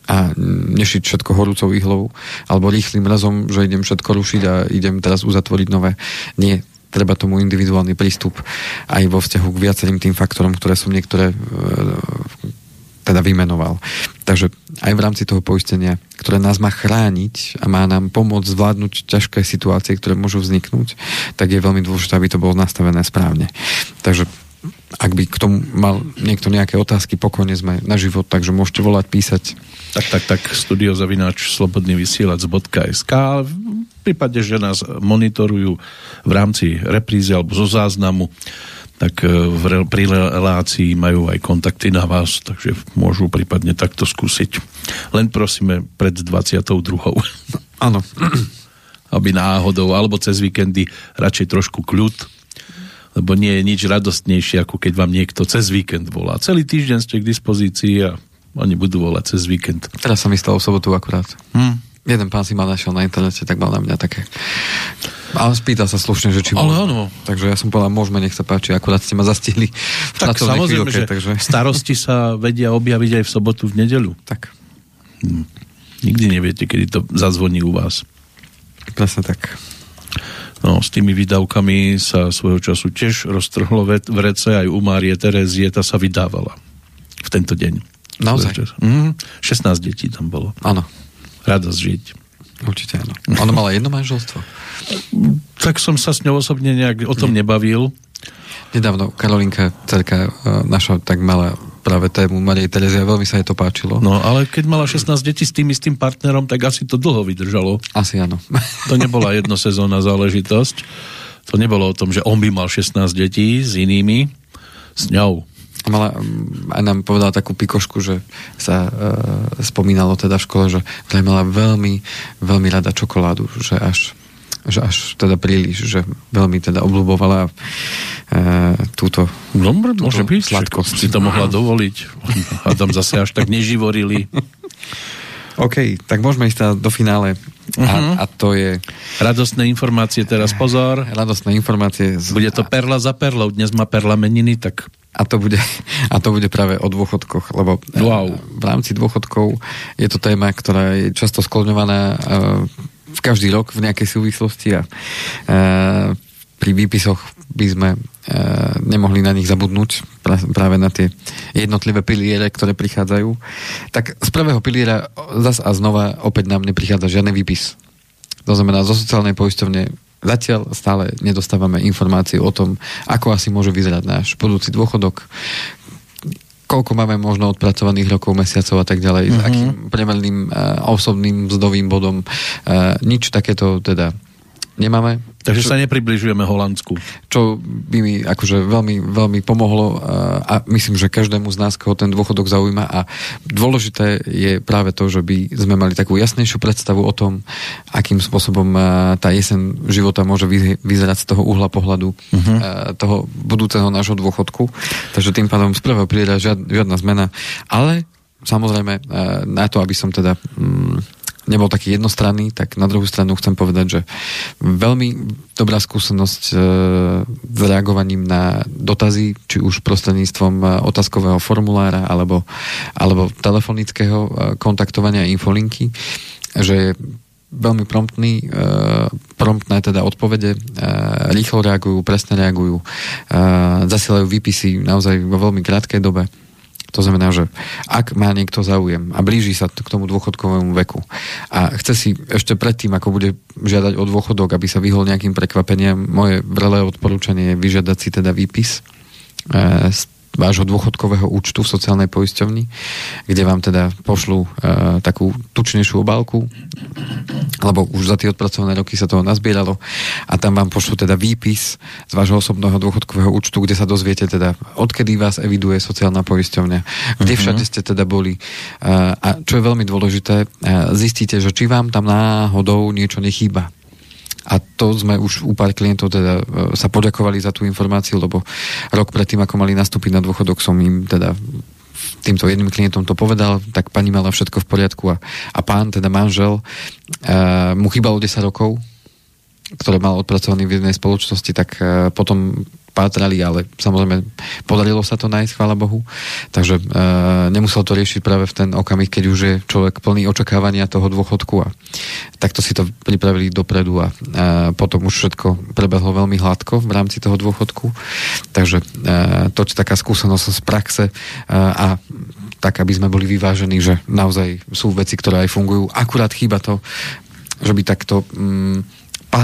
a nešiť všetko horúcou ihlou alebo rýchlým razom, že idem všetko rušiť a idem teraz uzatvoriť nové. Nie, treba tomu individuálny prístup aj vo vzťahu k viacerým tým faktorom, ktoré som niektoré e, teda vymenoval. Takže aj v rámci toho poistenia, ktoré nás má chrániť a má nám pomôcť zvládnuť ťažké situácie, ktoré môžu vzniknúť, tak je veľmi dôležité, aby to bolo nastavené správne. Takže ak by k tomu mal niekto nejaké otázky, pokojne sme na život, takže môžete volať, písať. Tak, tak, tak, studiozavináč slobodný vysielač.sk prípade, že nás monitorujú v rámci reprízy alebo zo záznamu, tak e, v, pri relácii majú aj kontakty na vás, takže môžu prípadne takto skúsiť. Len prosíme pred 22. [LAUGHS] Áno. [CLEARS THROAT] Aby náhodou, alebo cez víkendy radšej trošku kľud, lebo nie je nič radostnejšie, ako keď vám niekto cez víkend volá. Celý týždeň ste k dispozícii a oni budú volať cez víkend. Teraz sa mi stalo v sobotu akurát. Hm. Jeden pán si ma našiel na internete, tak mal na mňa také... Ale spýtal sa slušne, že či Ale áno. Takže ja som povedal, môžeme, nech sa páči, akurát ste ma zastihli. Tak samozrejme, chvíľke, že takže... starosti sa vedia objaviť aj v sobotu, v nedelu. Tak. Hm. Nikdy neviete, kedy to zazvoní u vás. Presne tak. No, s tými výdavkami sa svojho času tiež roztrhlo v rece, aj u Márie Terezie, tá sa vydávala v tento deň. Naozaj? Mm, 16 detí tam bolo. Áno. Radosť žiť. Určite áno. Ona mala jedno manželstvo? tak som sa s ňou osobne nejak o tom nebavil. Nedávno Karolinka, cerka e, naša, tak mala práve tému Marie Terezia, veľmi sa jej to páčilo. No, ale keď mala 16 detí s tým istým partnerom, tak asi to dlho vydržalo. Asi áno. To nebola jednosezónna záležitosť. To nebolo o tom, že on by mal 16 detí s inými, s ňou. Mala, aj nám povedala takú pikošku, že sa e, spomínalo teda v škole, že mala veľmi, veľmi rada čokoládu, že až že až teda príliš, že veľmi teda obľúbovala e, túto, Dobre, túto môže byť, sladkosť. Si to mohla dovoliť. A tam zase až tak neživorili. [LAUGHS] OK, tak môžeme ísť teda do finále. Uh-huh. A, a to je... Radostné informácie teraz, pozor. Radostné informácie. Z... Bude to perla za perlou. Dnes má perla meniny, tak... A to bude, [LAUGHS] a to bude práve o dôchodkoch, lebo wow. v rámci dôchodkov je to téma, ktorá je často skloňovaná e, v každý rok v nejakej súvislosti a e, pri výpisoch by sme e, nemohli na nich zabudnúť práve na tie jednotlivé piliere, ktoré prichádzajú. Tak z prvého piliera zas a znova opäť nám neprichádza žiadny výpis. To znamená, zo sociálnej poisťovne zatiaľ stále nedostávame informácie o tom, ako asi môže vyzerať náš budúci dôchodok, koľko máme možno odpracovaných rokov, mesiacov a tak ďalej, mm-hmm. s mhm. akým premerným uh, osobným mzdovým bodom. Uh, nič takéto teda nemáme. Takže čo, sa nepribližujeme Holandsku. Čo by mi akože veľmi, veľmi pomohlo a myslím, že každému z nás, koho ten dôchodok zaujíma a dôležité je práve to, že by sme mali takú jasnejšiu predstavu o tom, akým spôsobom tá jesen života môže vyzerať z toho uhla pohľadu uh-huh. toho budúceho nášho dôchodku. Takže tým pádom z prvého príde žiadna zmena. Ale samozrejme na to, aby som teda mm, nebol taký jednostranný, tak na druhú stranu chcem povedať, že veľmi dobrá skúsenosť e, s reagovaním na dotazy, či už prostredníctvom e, otázkového formulára alebo, alebo telefonického e, kontaktovania infolinky, že je veľmi promptný, e, promptné teda odpovede, e, rýchlo reagujú, presne reagujú, e, zasielajú výpisy naozaj vo veľmi krátkej dobe To znamená, že ak má niekto záujem a blíži sa k tomu dôchodkovému veku a chce si ešte predtým, ako bude žiadať o dôchodok, aby sa vyhol nejakým prekvapeniam, moje vrelé odporúčanie je vyžiadať si teda výpis e, vášho dôchodkového účtu v sociálnej poisťovni, kde vám teda pošlú e, takú tučnejšiu obálku, lebo už za tie odpracované roky sa toho nazbieralo a tam vám pošlú teda výpis z vášho osobného dôchodkového účtu, kde sa dozviete teda, odkedy vás eviduje sociálna poisťovňa, kde uh-huh. všade ste teda boli. E, a čo je veľmi dôležité, e, zistíte, že či vám tam náhodou niečo nechýba a to sme už u pár klientov teda e, sa poďakovali za tú informáciu, lebo rok predtým, ako mali nastúpiť na dôchodok, som im teda týmto jedným klientom to povedal, tak pani mala všetko v poriadku a, a pán, teda manžel, uh, mu chýbalo 10 rokov, ktoré mal odpracovaný v jednej spoločnosti, tak uh, potom pátrali, ale samozrejme podarilo sa to nájsť, chvála Bohu. Takže e, nemusel to riešiť práve v ten okamih, keď už je človek plný očakávania toho dôchodku a takto si to pripravili dopredu a e, potom už všetko prebehlo veľmi hladko v rámci toho dôchodku. Takže e, to je taká skúsenosť z praxe e, a tak, aby sme boli vyvážení, že naozaj sú veci, ktoré aj fungujú. Akurát chýba to, že by takto mm, pa,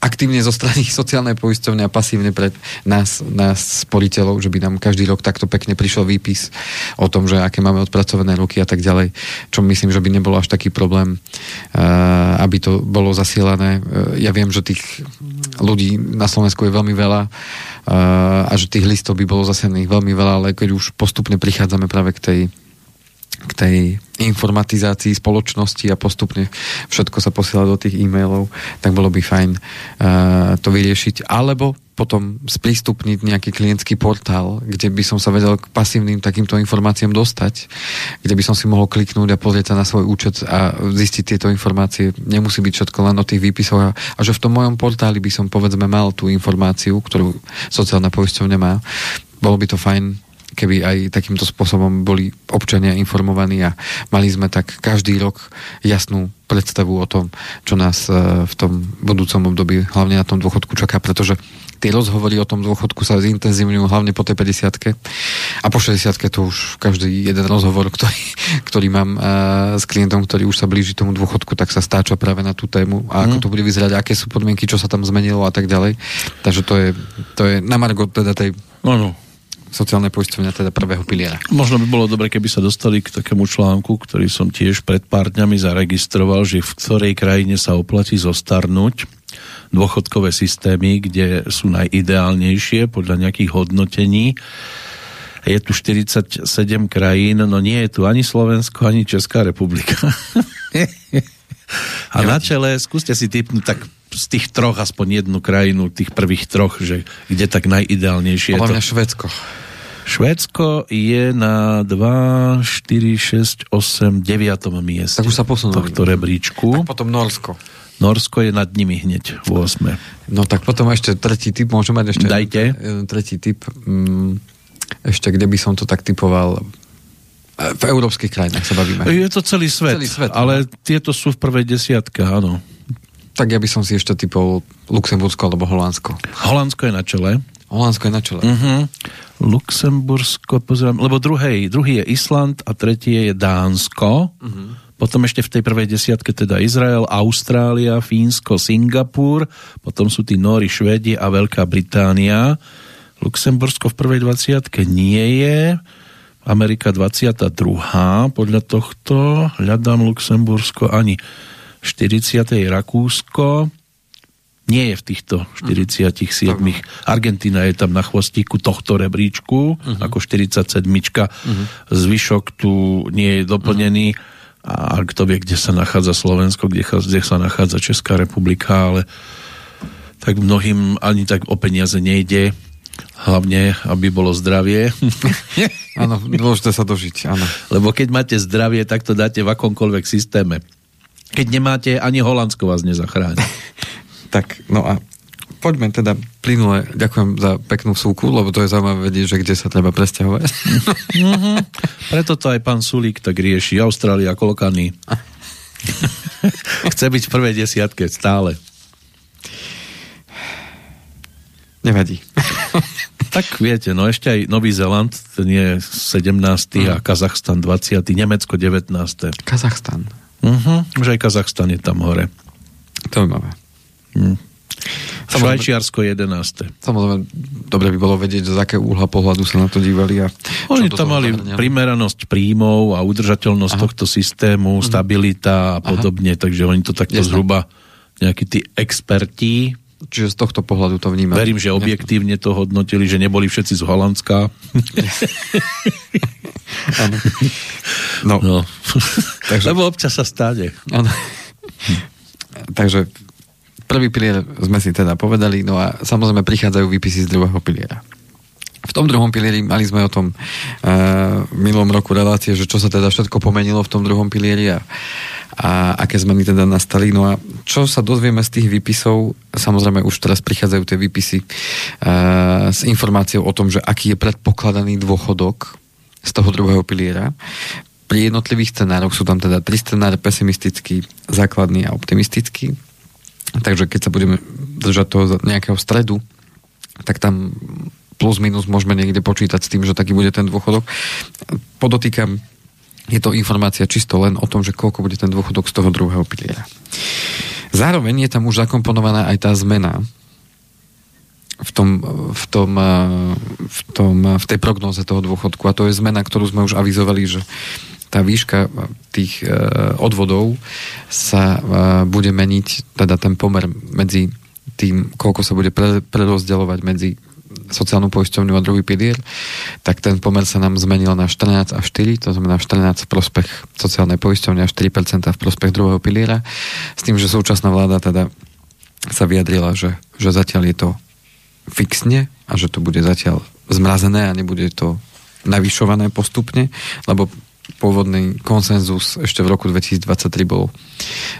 aktívne zo strany [LAUGHS] sociálnej poisťovne a pasívne pre nás, nás sporiteľov, že by nám každý rok takto pekne prišiel výpis o tom, že aké máme odpracované roky a tak ďalej, čo myslím, že by nebolo až taký problém, uh, aby to bolo zasielané. Uh, ja viem, že tých ľudí na Slovensku je veľmi veľa uh, a že tých listov by bolo zasielaných veľmi veľa, ale keď už postupne prichádzame práve k tej k tej informatizácii spoločnosti a postupne všetko sa posiela do tých e-mailov, tak bolo by fajn uh, to vyriešiť. Alebo potom sprístupniť nejaký klientský portál, kde by som sa vedel k pasívnym takýmto informáciám dostať, kde by som si mohol kliknúť a pozrieť sa na svoj účet a zistiť tieto informácie. Nemusí byť všetko len o tých výpisoch a, a že v tom mojom portáli by som povedzme mal tú informáciu, ktorú sociálna poisťovňa má. Bolo by to fajn keby aj takýmto spôsobom boli občania informovaní a mali sme tak každý rok jasnú predstavu o tom, čo nás e, v tom budúcom období, hlavne na tom dôchodku čaká, pretože tie rozhovory o tom dôchodku sa zintenzívňujú hlavne po tej 50 a po 60 to už každý jeden rozhovor, ktorý, ktorý mám uh, s klientom, ktorý už sa blíži tomu dôchodku, tak sa stáča práve na tú tému a ako mm. to bude vyzerať, aké sú podmienky, čo sa tam zmenilo a tak ďalej. Takže to je, to je na margo teda tej no, no sociálne poisťovňa, teda prvého piliera. Možno by bolo dobre, keby sa dostali k takému článku, ktorý som tiež pred pár dňami zaregistroval, že v ktorej krajine sa oplatí zostarnúť dôchodkové systémy, kde sú najideálnejšie podľa nejakých hodnotení. Je tu 47 krajín, no nie je tu ani Slovensko, ani Česká republika. [LAUGHS] A na čele, skúste si typnúť tak z tých troch aspoň jednu krajinu, tých prvých troch, že kde tak najideálnejšie je to. Švedsko. Švédsko je na 2, 4, 6, 8, 9 mieste. Tak už sa posunuli. Tohto rebríčku. Tak potom Norsko. Norsko je nad nimi hneď v 8. No tak potom ešte tretí typ, môžem mať ešte Dajte. Tretí typ. Mm, ešte kde by som to tak typoval v európskych krajinách sa bavíme. Je to celý svet, celý svet ale no. tieto sú v prvej desiatke, áno. Tak ja by som si ešte typol Luxembursko alebo Holandsko. Holandsko je na čele. Holandsko je na čele. Uh-huh. Luxembursko, pozerám, lebo druhý, druhý je Island a tretie je Dánsko. Uh-huh. Potom ešte v tej prvej desiatke teda Izrael, Austrália, Fínsko, Singapur, potom sú tí Nóri, Švedi a Veľká Británia. Luxembursko v prvej dvaciatke nie je. Amerika 22. Podľa tohto hľadám Luxembursko ani 40. Rakúsko. Nie je v týchto 47. Uh-huh. Argentína je tam na chvostíku tohto rebríčku, uh-huh. ako 47. Uh-huh. Zvyšok tu nie je doplnený. Uh-huh. A kto vie, kde sa nachádza Slovensko, kde, kde sa nachádza Česká republika, ale tak mnohým ani tak o peniaze nejde Hlavne, aby bolo zdravie. [LAUGHS] Áno, dôležité sa dožiť, áno. Lebo keď máte zdravie, tak to dáte v akomkoľvek systéme. Keď nemáte, ani Holandsko vás nezachráni. [LAUGHS] tak, no a poďme teda plynule, ďakujem za peknú súku, lebo to je zaujímavé vedieť, že kde sa treba presťahovať. mm-hmm. [LAUGHS] Preto to aj pán Sulík tak rieši. Austrália, Kolokany. [LAUGHS] Chce byť v prvej desiatke stále. Nevadí. Tak viete, no ešte aj Nový Zeland, ten je 17. Mm. a Kazachstan 20. Nemecko 19. Kazachstan. Uh-huh, už aj Kazachstan je tam hore. Zaujímavé. Mm. Švajčiarsko 11. Samozrejme, dobre by bolo vedieť, z aké úhla pohľadu sa na to dívali. A Oni tam mali zahrňali. primeranosť príjmov a udržateľnosť Aha. tohto systému, mhm. stabilita a podobne, Aha. takže oni to takto Jasne. zhruba nejakí tí experti Čiže z tohto pohľadu to vnímam. Verím, že objektívne to hodnotili, že neboli všetci z Holandska. [LAUGHS] no. no. [LAUGHS] Takže... Lebo občas sa stane. Ano. Takže Prvý pilier sme si teda povedali, no a samozrejme prichádzajú výpisy z druhého piliera. V tom druhom pilieri mali sme o tom uh, minulom roku relácie, že čo sa teda všetko pomenilo v tom druhom pilieri a, a aké zmeny teda nastali. No a čo sa dozvieme z tých výpisov, samozrejme už teraz prichádzajú tie výpisy uh, s informáciou o tom, že aký je predpokladaný dôchodok z toho druhého piliera. Pri jednotlivých scenároch sú tam teda tri scenáre, pesimistický, základný a optimistický. Takže keď sa budeme držať toho nejakého stredu, tak tam plus minus môžeme niekde počítať s tým, že taký bude ten dôchodok. Podotýkam, je to informácia čisto len o tom, že koľko bude ten dôchodok z toho druhého piliera. Zároveň je tam už zakomponovaná aj tá zmena v, tom, v, tom, v, tom, v tej prognoze toho dôchodku. A to je zmena, ktorú sme už avizovali, že tá výška tých e, odvodov sa bude meniť, teda ten pomer medzi tým, koľko sa bude pre, prerozdeľovať medzi sociálnu poisťovňu a druhý pilier, tak ten pomer sa nám zmenil na 14 a 4, to znamená 14 v prospech sociálnej poisťovne a 4% v prospech druhého piliera, s tým, že súčasná vláda teda sa vyjadrila, že, že zatiaľ je to fixne a že to bude zatiaľ zmrazené a nebude to navyšované postupne, lebo pôvodný konsenzus ešte v roku 2023 bol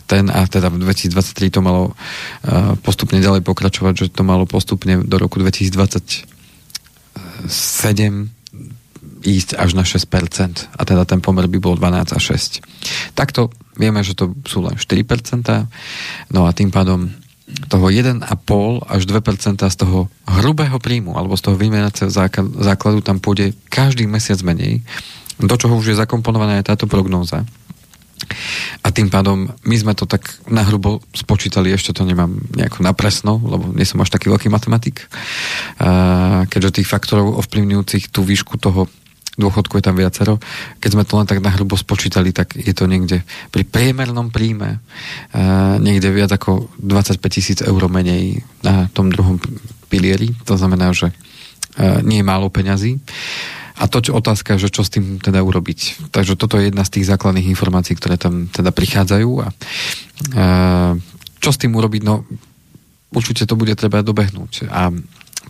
ten a teda v 2023 to malo uh, postupne ďalej pokračovať, že to malo postupne do roku 2027 ísť až na 6% a teda ten pomer by bol 12 a 6. Takto vieme, že to sú len 4%, no a tým pádom toho 1,5 až 2% z toho hrubého príjmu alebo z toho vymenacieho základu tam pôjde každý mesiac menej do čoho už je zakomponovaná aj táto prognóza. A tým pádom my sme to tak nahrubo spočítali, ešte to nemám nejako napresno, lebo nie som až taký veľký matematik, keďže tých faktorov ovplyvňujúcich tú výšku toho dôchodku je tam viacero. Keď sme to len tak nahrubo spočítali, tak je to niekde pri priemernom príjme niekde viac ako 25 tisíc eur menej na tom druhom pilieri. To znamená, že nie je málo peňazí. A to čo otázka, že čo s tým teda urobiť. Takže toto je jedna z tých základných informácií, ktoré tam teda prichádzajú. A, a čo s tým urobiť? No určite to bude treba dobehnúť. A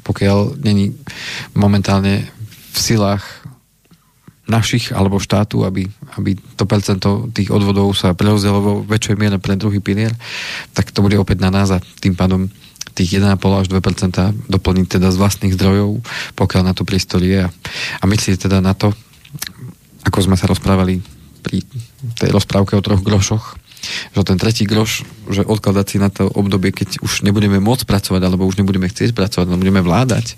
pokiaľ není momentálne v silách našich alebo štátu, aby, aby to percento tých odvodov sa prerozdielo vo väčšej miere pre druhý pilier, tak to bude opäť na nás a tým pádom tých 1,5 až 2% doplniť teda z vlastných zdrojov, pokiaľ na to priestor je. A myslíte teda na to, ako sme sa rozprávali pri tej rozprávke o troch grošoch, že ten tretí groš, že odkladať si na to obdobie, keď už nebudeme môcť pracovať, alebo už nebudeme chcieť pracovať, ale budeme vládať,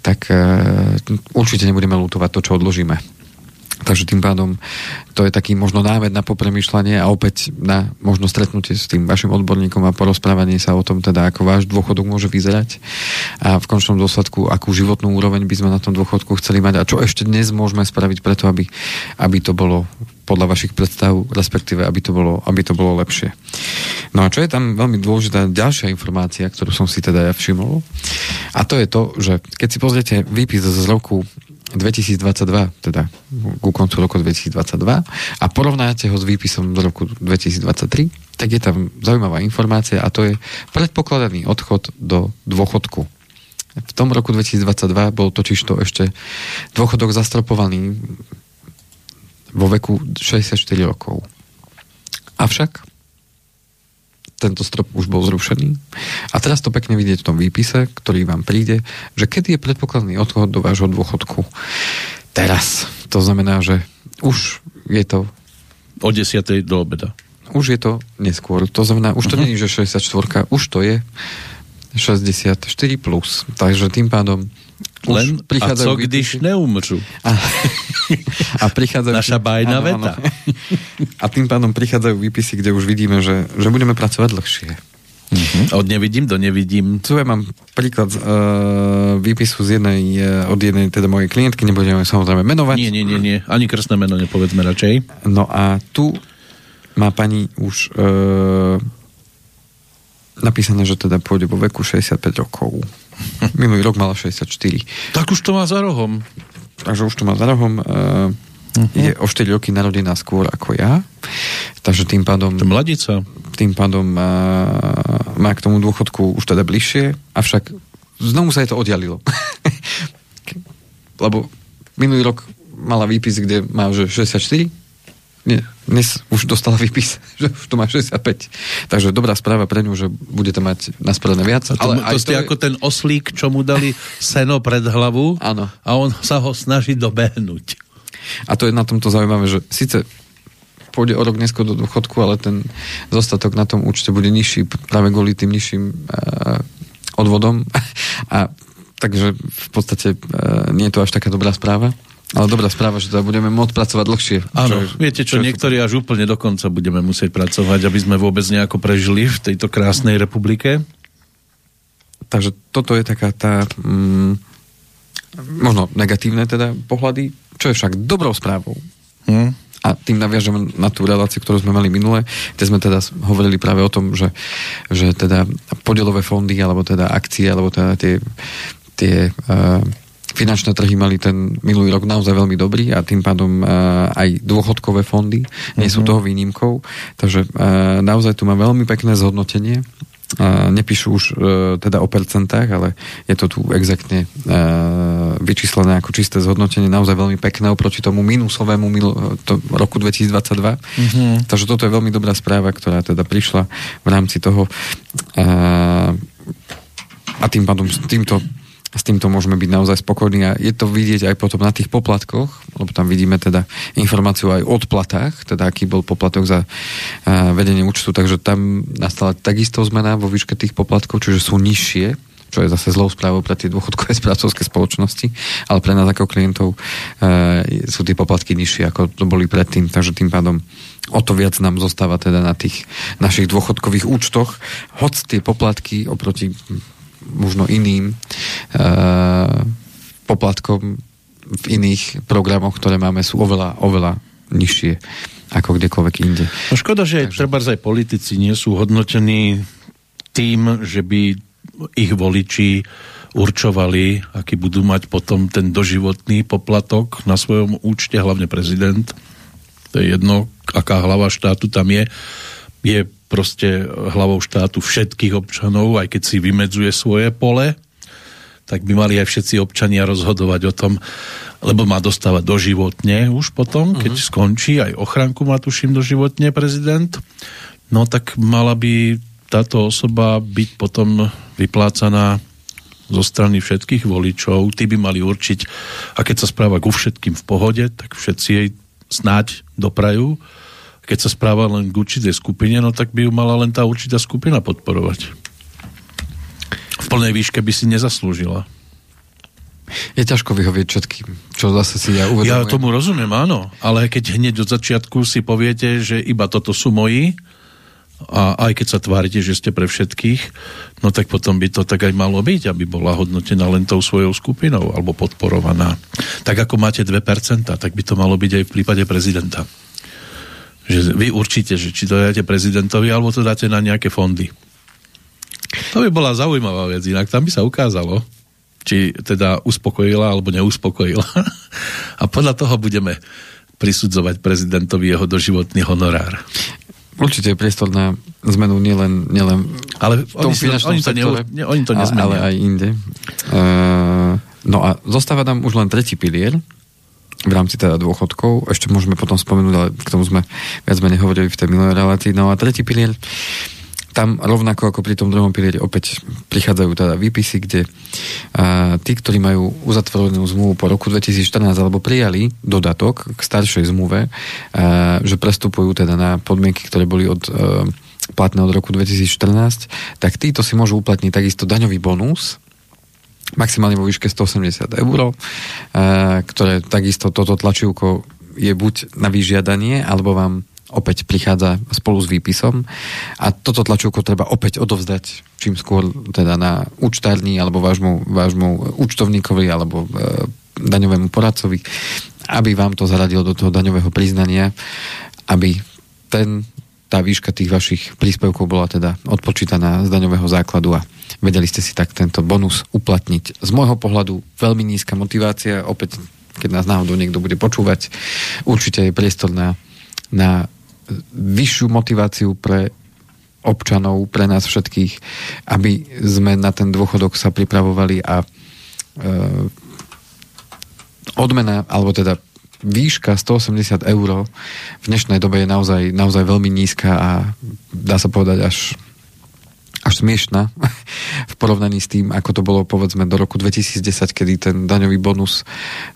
tak uh, určite nebudeme lutovať to, čo odložíme. Takže tým pádom to je taký možno náved na popremýšľanie a opäť na možno stretnutie s tým vašim odborníkom a porozprávanie sa o tom teda, ako váš dôchodok môže vyzerať a v končnom dôsledku, akú životnú úroveň by sme na tom dôchodku chceli mať a čo ešte dnes môžeme spraviť preto, aby, aby to bolo podľa vašich predstav, respektíve aby to, bolo, aby to bolo lepšie. No a čo je tam veľmi dôležitá ďalšia informácia, ktorú som si teda ja všimol, a to je to, že keď si pozriete výpis z roku 2022, teda ku koncu roku 2022 a porovnáte ho s výpisom z roku 2023, tak je tam zaujímavá informácia a to je predpokladaný odchod do dôchodku. V tom roku 2022 bol totiž to ešte dôchodok zastropovaný vo veku 64 rokov. Avšak tento strop už bol zrušený. A teraz to pekne vidieť v tom výpise, ktorý vám príde, že kedy je predpokladný odchod do vášho dôchodku. Teraz. To znamená, že už je to... O 10. do obeda. Už je to neskôr. To znamená, už to uh-huh. nie je, že 64, už to je 64 plus. Takže tým pádom Len, a co když neumřu? A, [LAUGHS] a prichádzajú... Naša bajná áno, veta. Áno. A tým pádom prichádzajú výpisy, kde už vidíme, že, že budeme pracovať dlhšie. Uh-huh. Od nevidím do nevidím. Tu ja mám príklad uh, výpisu z jednej, uh, od jednej teda mojej klientky, nebudeme samozrejme menovať. Nie, nie, nie, nie. ani krstné meno nepovedzme radšej. No a tu má pani už uh, napísané, že teda pôjde vo veku 65 rokov. [LAUGHS] Minulý rok mala 64. Tak už to má za rohom. Takže už to má za rohom. Uh, uh-huh. Je o 4 roky narodená skôr ako ja. Takže tým pádom... To mladica tým pádom má, má k tomu dôchodku už teda bližšie, avšak znovu sa jej to oddialilo. [LAUGHS] Lebo minulý rok mala výpis, kde má že 64, nie, dnes už dostala výpis, [LAUGHS] že už to má 65. Takže dobrá správa pre ňu, že budete mať nasporené viac. A to, ale to ste je... ako ten oslík, čo mu dali seno pred hlavu Áno. a on sa ho snaží dobehnúť. A to je na tomto zaujímavé, že síce pôjde o rok neskôr do dôchodku, ale ten zostatok na tom účte bude nižší práve kvôli tým nižším uh, odvodom. [LAUGHS] A takže v podstate uh, nie je to až taká dobrá správa. Ale dobrá správa, že teda budeme môcť pracovať dlhšie. Áno, čo, viete čo, čo niektorí až úplne do konca budeme musieť pracovať, aby sme vôbec nejako prežili v tejto krásnej republike. Takže toto je taká tá mm, možno negatívne teda pohľady, čo je však dobrou správou. Hmm a tým naviažem na tú reláciu, ktorú sme mali minule, kde sme teda hovorili práve o tom, že, že teda podielové fondy, alebo teda akcie, alebo teda tie, tie uh, finančné trhy mali ten minulý rok naozaj veľmi dobrý a tým pádom uh, aj dôchodkové fondy nie sú mhm. toho výnimkou. Takže uh, naozaj tu má veľmi pekné zhodnotenie nepíšu už e, teda o percentách, ale je to tu exaktne e, vyčíslené ako čisté zhodnotenie, naozaj veľmi pekné oproti tomu minusovému roku 2022. Mm-hmm. Takže toto je veľmi dobrá správa, ktorá teda prišla v rámci toho e, a tým pádom týmto s týmto môžeme byť naozaj spokojní a je to vidieť aj potom na tých poplatkoch, lebo tam vidíme teda informáciu aj o odplatách, teda aký bol poplatok za uh, vedenie účtu, takže tam nastala takisto zmena vo výške tých poplatkov, čiže sú nižšie, čo je zase zlou správou pre tie dôchodkové [LAUGHS] správcovské spoločnosti, ale pre nás ako klientov uh, sú tie poplatky nižšie, ako to boli predtým, takže tým pádom o to viac nám zostáva teda na tých našich dôchodkových účtoch, hoď tie poplatky oproti možno iným uh, poplatkom v iných programoch, ktoré máme, sú oveľa, oveľa nižšie ako kdekoľvek inde. No škoda, že Takže... treba aj politici nie sú hodnotení tým, že by ich voliči určovali, aký budú mať potom ten doživotný poplatok na svojom účte, hlavne prezident. To je jedno, aká hlava štátu tam je. Je proste hlavou štátu všetkých občanov, aj keď si vymedzuje svoje pole, tak by mali aj všetci občania rozhodovať o tom, lebo má dostávať doživotne už potom, keď uh-huh. skončí, aj ochranku má tuším doživotne prezident, no tak mala by táto osoba byť potom vyplácaná zo strany všetkých voličov, tí by mali určiť, a keď sa správa ku všetkým v pohode, tak všetci jej snáď doprajú, keď sa správa len k určitej skupine, no tak by ju mala len tá určitá skupina podporovať. V plnej výške by si nezaslúžila. Je ťažko vyhovieť všetkým, čo zase si ja uvedomujem. Ja tomu rozumiem, áno, ale keď hneď od začiatku si poviete, že iba toto sú moji, a aj keď sa tvárite, že ste pre všetkých, no tak potom by to tak aj malo byť, aby bola hodnotená len tou svojou skupinou alebo podporovaná. Tak ako máte 2%, tak by to malo byť aj v prípade prezidenta. Že vy určite, že či to dáte prezidentovi, alebo to dáte na nejaké fondy. To by bola zaujímavá vec, inak tam by sa ukázalo, či teda uspokojila alebo neuspokojila. [LAUGHS] A podľa toho budeme prisudzovať prezidentovi jeho doživotný honorár. Určite je priestor na zmenu nielen, nielen ale v tom oni, finančnom oni, to sektore, ne, oni to nezmenia. Ale aj inde. Uh, no a zostáva nám už len tretí pilier, v rámci teda dôchodkov. Ešte môžeme potom spomenúť, ale k tomu sme viac menej hovorili v tej minulej relácii. No a tretí pilier, tam rovnako ako pri tom druhom pilieri opäť prichádzajú teda výpisy, kde a, tí, ktorí majú uzatvorenú zmluvu po roku 2014 alebo prijali dodatok k staršej zmluve, a, že prestupujú teda na podmienky, ktoré boli od a, platné od roku 2014, tak títo si môžu uplatniť takisto daňový bonus maximálne vo výške 180 eur, e, ktoré takisto toto tlačivko je buď na vyžiadanie, alebo vám opäť prichádza spolu s výpisom. A toto tlačovko treba opäť odovzdať čím skôr teda na účtárni alebo vášmu, vášmu účtovníkovi alebo e, daňovému poradcovi, aby vám to zaradil do toho daňového priznania, aby ten, tá výška tých vašich príspevkov bola teda odpočítaná z daňového základu a vedeli ste si tak tento bonus uplatniť. Z môjho pohľadu veľmi nízka motivácia, opäť keď nás náhodou niekto bude počúvať, určite je priestor na, na vyššiu motiváciu pre občanov, pre nás všetkých, aby sme na ten dôchodok sa pripravovali a e, odmena, alebo teda výška 180 eur v dnešnej dobe je naozaj, naozaj veľmi nízka a dá sa povedať až až smiešná [LAUGHS] v porovnaní s tým, ako to bolo povedzme do roku 2010, kedy ten daňový bonus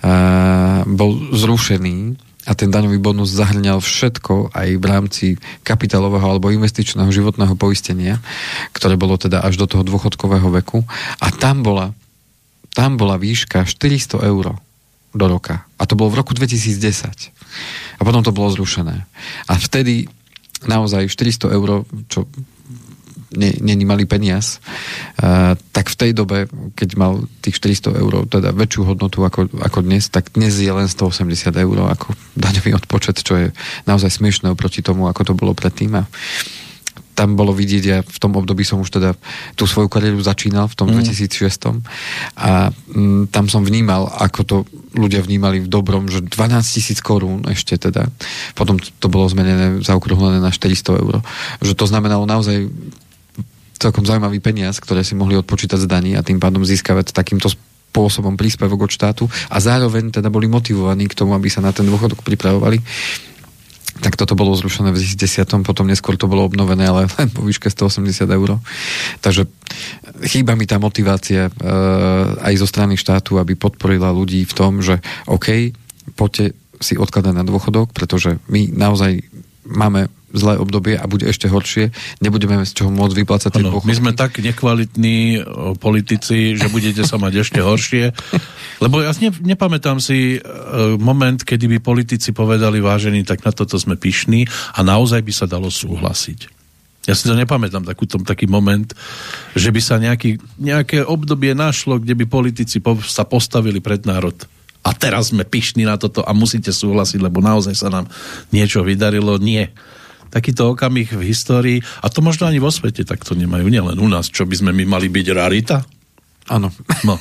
uh, bol zrušený a ten daňový bonus zahrňal všetko aj v rámci kapitálového alebo investičného životného poistenia, ktoré bolo teda až do toho dôchodkového veku. A tam bola, tam bola výška 400 eur do roka. A to bolo v roku 2010. A potom to bolo zrušené. A vtedy naozaj 400 eur, čo není malý peniaz, uh, tak v tej dobe, keď mal tých 400 eur, teda väčšiu hodnotu ako, ako dnes, tak dnes je len 180 eur ako daňový odpočet, čo je naozaj smiešné oproti tomu, ako to bolo predtým. A tam bolo vidieť, ja v tom období som už teda tú svoju kariéru začínal v tom mm. 2006 a m, tam som vnímal, ako to ľudia vnímali v dobrom, že 12 tisíc korún ešte teda, potom to bolo zmenené, zaokrúhlené na 400 eur, že to znamenalo naozaj celkom zaujímavý peniaz, ktoré si mohli odpočítať z daní a tým pádom získavať takýmto spôsobom príspevok od štátu. A zároveň teda boli motivovaní k tomu, aby sa na ten dôchodok pripravovali tak toto bolo zrušené v 2010, potom neskôr to bolo obnovené, ale len [LAUGHS] po výške 180 eur. Takže chýba mi tá motivácia e, aj zo strany štátu, aby podporila ľudí v tom, že OK, poďte si odkladať na dôchodok, pretože my naozaj máme zlé obdobie a bude ešte horšie, nebudeme z čoho môcť vyplácať dôchodky. My sme tak nekvalitní politici, že budete sa mať ešte horšie. Lebo ja ne, nepamätám si uh, moment, kedy by politici povedali, vážení, tak na toto sme pyšní a naozaj by sa dalo súhlasiť. Ja si to nepamätám, takúto, taký moment, že by sa nejaký, nejaké obdobie našlo, kde by politici po, sa postavili pred národ. A teraz sme pyšní na toto a musíte súhlasiť, lebo naozaj sa nám niečo vydarilo. Nie takýto okamih v histórii, a to možno ani vo svete takto nemajú, nielen u nás, čo by sme my mali byť rarita? Áno. No.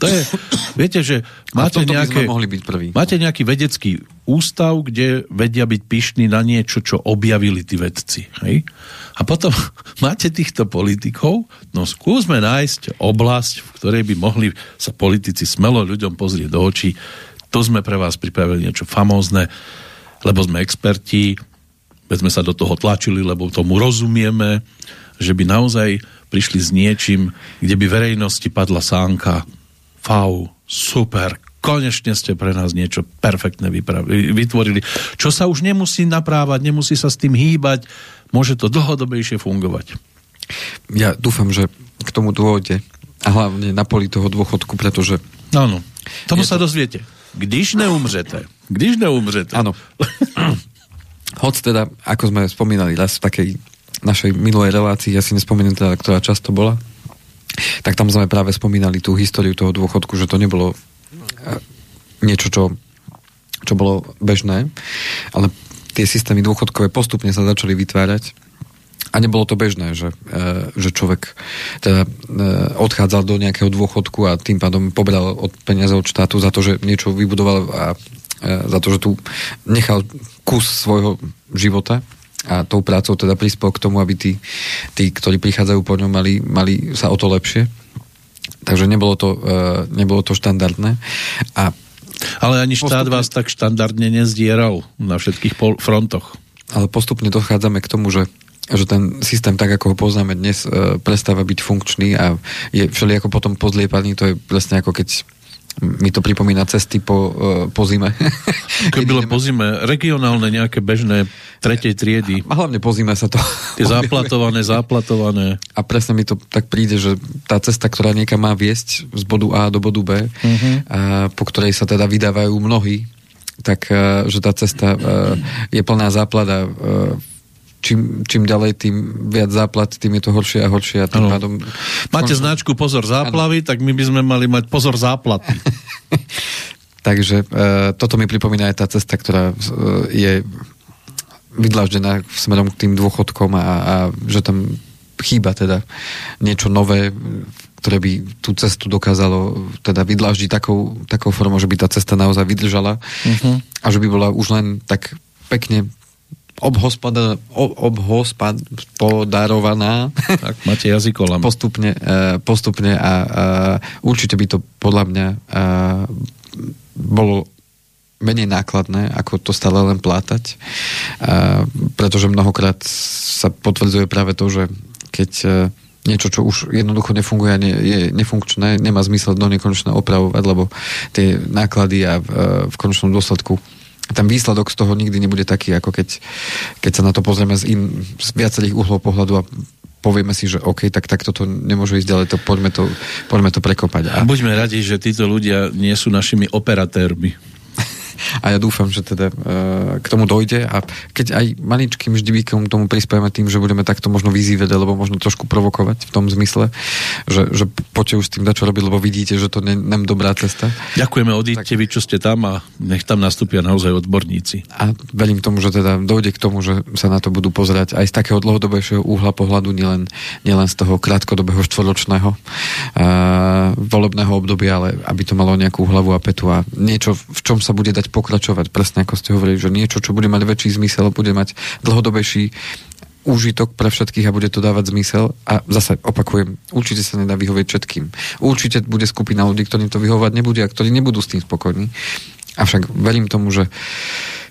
To je, viete, že máte, nejaké, mohli byť prvý. máte nejaký vedecký ústav, kde vedia byť pyšní na niečo, čo objavili tí vedci. Hej? A potom [LAUGHS] máte týchto politikov, no skúsme nájsť oblasť, v ktorej by mohli sa politici smelo ľuďom pozrieť do očí. To sme pre vás pripravili niečo famózne, lebo sme experti, veď sme sa do toho tlačili, lebo tomu rozumieme, že by naozaj prišli s niečím, kde by verejnosti padla sánka. Fau, super, konečne ste pre nás niečo perfektné vytvorili, čo sa už nemusí naprávať, nemusí sa s tým hýbať, môže to dlhodobejšie fungovať. Ja dúfam, že k tomu dôjde a hlavne na poli toho dôchodku, pretože... Áno, tomu sa to... dozviete. Když neumřete. Když neumřete. Áno. [CLEARS THROAT] [CLEARS THROAT] Hoď teda, ako sme spomínali raz v takej našej minulej relácii, ja si nespomeniem teda, ktorá často bola, tak tam sme práve spomínali tú históriu toho dôchodku, že to nebolo eh, niečo, čo, čo bolo bežné, ale tie systémy dôchodkové postupne sa začali vytvárať. A nebolo to bežné, že, eh, že človek teda eh, odchádzal do nejakého dôchodku a tým pádom pobral od peniaze od štátu za to, že niečo vybudoval a za to, že tu nechal kus svojho života a tou prácou teda prispel k tomu, aby tí, tí ktorí prichádzajú po ňom, mali, mali sa o to lepšie. Takže nebolo to, uh, nebolo to štandardné. A ale ani štát postupne, vás tak štandardne nezdieral na všetkých frontoch. Ale postupne dochádzame k tomu, že že ten systém, tak ako ho poznáme dnes, e, prestáva byť funkčný a je všelijako potom pozliepaný, to je presne ako keď mi to pripomína cesty po, e, po zime. [LAUGHS] Keď bylo po zime, regionálne nejaké bežné tretej triedy. A hlavne po zime sa to... [LAUGHS] Tie záplatované, záplatované. A presne mi to tak príde, že tá cesta, ktorá niekam má viesť z bodu A do bodu B, uh-huh. a po ktorej sa teda vydávajú mnohí, tak e, že tá cesta e, je plná záplada čím, čím ďalej, tým viac záplat, tým je to horšie a horšie. A tým pádom... Máte značku Pozor záplavy, ano. tak my by sme mali mať Pozor záplaty. [LAUGHS] Takže e, toto mi pripomína aj tá cesta, ktorá e, je vydlaždená smerom k tým dôchodkom a, a že tam chýba teda niečo nové, ktoré by tú cestu dokázalo teda vydlaždiť takou, takou formou, že by tá cesta naozaj vydržala uh-huh. a že by bola už len tak pekne obhospodarovaná. [LAUGHS] Tak, máte jazykolam. postupne, e, postupne a, a určite by to podľa mňa e, bolo menej nákladné, ako to stále len plátať. Pretože mnohokrát sa potvrdzuje práve to, že keď e, niečo, čo už jednoducho nefunguje a ne, je nefunkčné, nemá zmysel do nekonečna opravovať, lebo tie náklady a v konečnom dôsledku ten výsledok z toho nikdy nebude taký, ako keď, keď sa na to pozrieme z, in, z viacerých uhlov pohľadu a povieme si, že OK, tak takto to nemôže ísť ďalej, to poďme to, poďme to prekopať. A... Buďme radi, že títo ľudia nie sú našimi operatérmi a ja dúfam, že teda uh, k tomu dojde a keď aj maličkým ždivíkom tomu prispieme tým, že budeme takto možno vyzývať alebo možno trošku provokovať v tom zmysle, že, že poďte už s tým dať čo robiť, lebo vidíte, že to nie je dobrá cesta. Ďakujeme, odíďte tak... vy, čo ste tam a nech tam nastúpia naozaj odborníci. A verím tomu, že teda dojde k tomu, že sa na to budú pozerať aj z takého dlhodobejšieho úhla pohľadu, nielen, nielen z toho krátkodobého štvoročného uh, volebného obdobia, ale aby to malo nejakú hlavu a petu a niečo, v čom sa bude dať pokračovať, presne ako ste hovorili, že niečo, čo bude mať väčší zmysel, bude mať dlhodobejší úžitok pre všetkých a bude to dávať zmysel. A zase opakujem, určite sa nedá vyhovieť všetkým. Určite bude skupina ľudí, ktorým to vyhovať nebude a ktorí nebudú s tým spokojní. Avšak verím tomu, že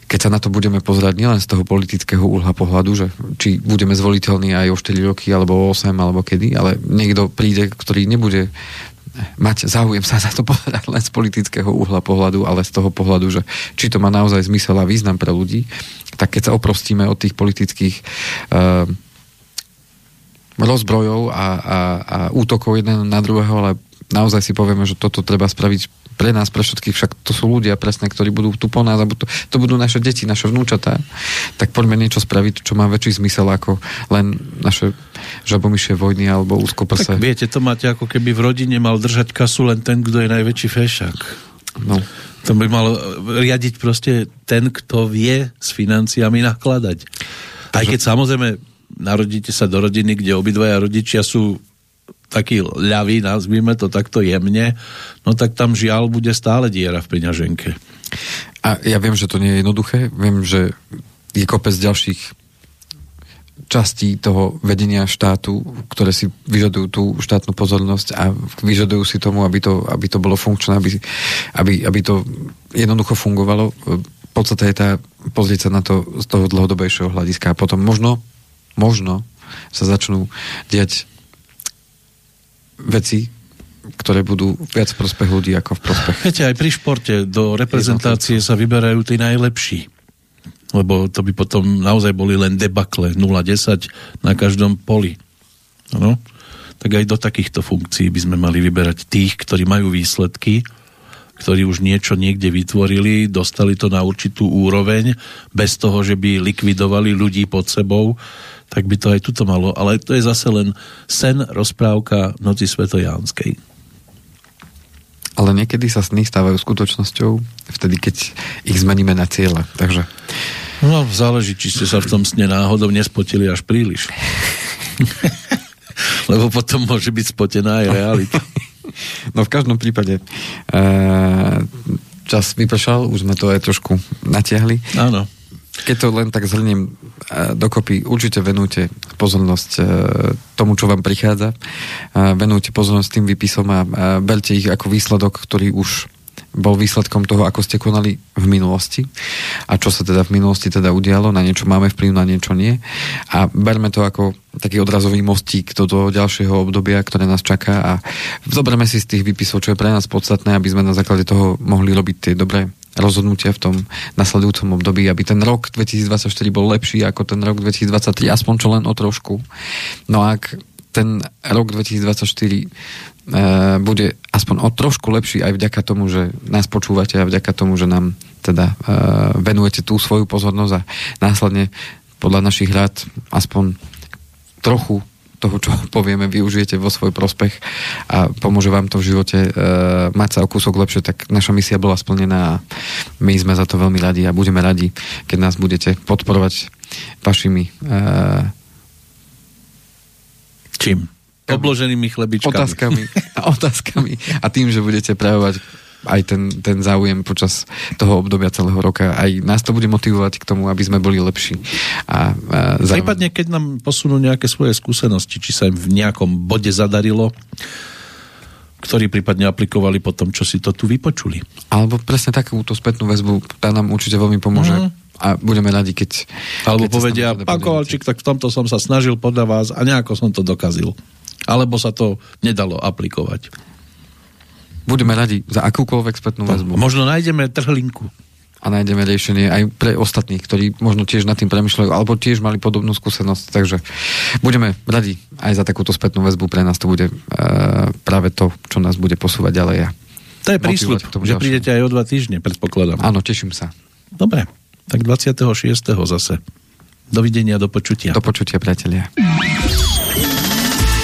keď sa na to budeme pozerať nielen z toho politického úhla pohľadu, že či budeme zvoliteľní aj o 4 roky, alebo o 8, alebo kedy, ale niekto príde, ktorý nebude mať záujem sa za to povedať len z politického uhla pohľadu, ale z toho pohľadu, že či to má naozaj zmysel a význam pre ľudí, tak keď sa oprostíme od tých politických uh, rozbrojov a, a, a útokov jeden na druhého, ale naozaj si povieme, že toto treba spraviť pre nás, pre všetkých, však to sú ľudia presne, ktorí budú tu po nás, to, to budú naše deti, naše vnúčatá, tak poďme niečo spraviť, čo má väčší zmysel ako len naše žabomyšie vojny alebo úzkoprse. Tak viete, to máte ako keby v rodine mal držať kasu len ten, kto je najväčší fešák. No. To by mal riadiť proste ten, kto vie s financiami nakladať. Aj keď samozrejme narodíte sa do rodiny, kde obidvaja rodičia sú taký ľavý, nazvime to takto jemne, no tak tam žiaľ bude stále diera v peňaženke. A ja viem, že to nie je jednoduché, viem, že je kopec ďalších častí toho vedenia štátu, ktoré si vyžadujú tú štátnu pozornosť a vyžadujú si tomu, aby to, aby to bolo funkčné, aby, aby, aby to jednoducho fungovalo. V podstate je tá pozrieť sa na to z toho dlhodobejšieho hľadiska a potom možno, možno sa začnú diať veci, ktoré budú viac v prospech ľudí ako v prospech. Viete, aj pri športe do reprezentácie sa vyberajú tí najlepší. Lebo to by potom naozaj boli len debakle 0-10 na každom poli. Ano? Tak aj do takýchto funkcií by sme mali vyberať tých, ktorí majú výsledky, ktorí už niečo niekde vytvorili, dostali to na určitú úroveň, bez toho, že by likvidovali ľudí pod sebou, tak by to aj tuto malo. Ale to je zase len sen, rozprávka Noci Svetojánskej. Ale niekedy sa sny stávajú skutočnosťou vtedy, keď ich zmeníme na cieľa. Takže... No, záleží, či ste sa v tom sne náhodou nespotili až príliš. [LAUGHS] Lebo potom môže byť spotená aj realita. [LAUGHS] No v každom prípade e, čas vypršal, už sme to aj trošku natiahli. Áno. Keď to len tak zhrniem e, dokopy, určite venujte pozornosť e, tomu, čo vám prichádza. E, venujte pozornosť tým výpisom a berte ich ako výsledok, ktorý už bol výsledkom toho, ako ste konali v minulosti a čo sa teda v minulosti teda udialo, na niečo máme vplyv, na niečo nie. A berme to ako taký odrazový mostík do toho ďalšieho obdobia, ktoré nás čaká a zoberme si z tých výpisov, čo je pre nás podstatné, aby sme na základe toho mohli robiť tie dobré rozhodnutia v tom nasledujúcom období, aby ten rok 2024 bol lepší ako ten rok 2023, aspoň čo len o trošku. No a ak ten rok 2024 E, bude aspoň o trošku lepší aj vďaka tomu, že nás počúvate a vďaka tomu, že nám teda e, venujete tú svoju pozornosť a následne podľa našich rád aspoň trochu toho, čo povieme, využijete vo svoj prospech a pomôže vám to v živote e, mať sa o kúsok lepšie, tak naša misia bola splnená a my sme za to veľmi radi a budeme radi, keď nás budete podporovať vašimi e, čím? obloženými chlebičkami. Otázkami. [LAUGHS] A otázkami. A tým, že budete prejavovať aj ten, ten záujem počas toho obdobia celého roka. Aj nás to bude motivovať k tomu, aby sme boli lepší. A, a zároveň... Prípadne, keď nám posunú nejaké svoje skúsenosti, či sa im v nejakom bode zadarilo, ktorí prípadne aplikovali po tom, čo si to tu vypočuli. Alebo presne takúto spätnú väzbu, tá nám určite veľmi pomôže. Mm. A budeme radi, keď... Alebo keď povedia, pán Kovalčík, tak v tomto som sa snažil podľa vás a nejako som to dokazil alebo sa to nedalo aplikovať. Budeme radi za akúkoľvek spätnú no, väzbu. Možno nájdeme trhlinku. A nájdeme riešenie aj pre ostatných, ktorí možno tiež nad tým premyšľajú, alebo tiež mali podobnú skúsenosť. Takže budeme radi aj za takúto spätnú väzbu. Pre nás to bude uh, práve to, čo nás bude posúvať ďalej. A to je prísľub, že prídete aj o dva týždne, predpokladám. Áno, teším sa. Dobre, tak 26. zase. Dovidenia, do počutia. Do počutia, priatelia.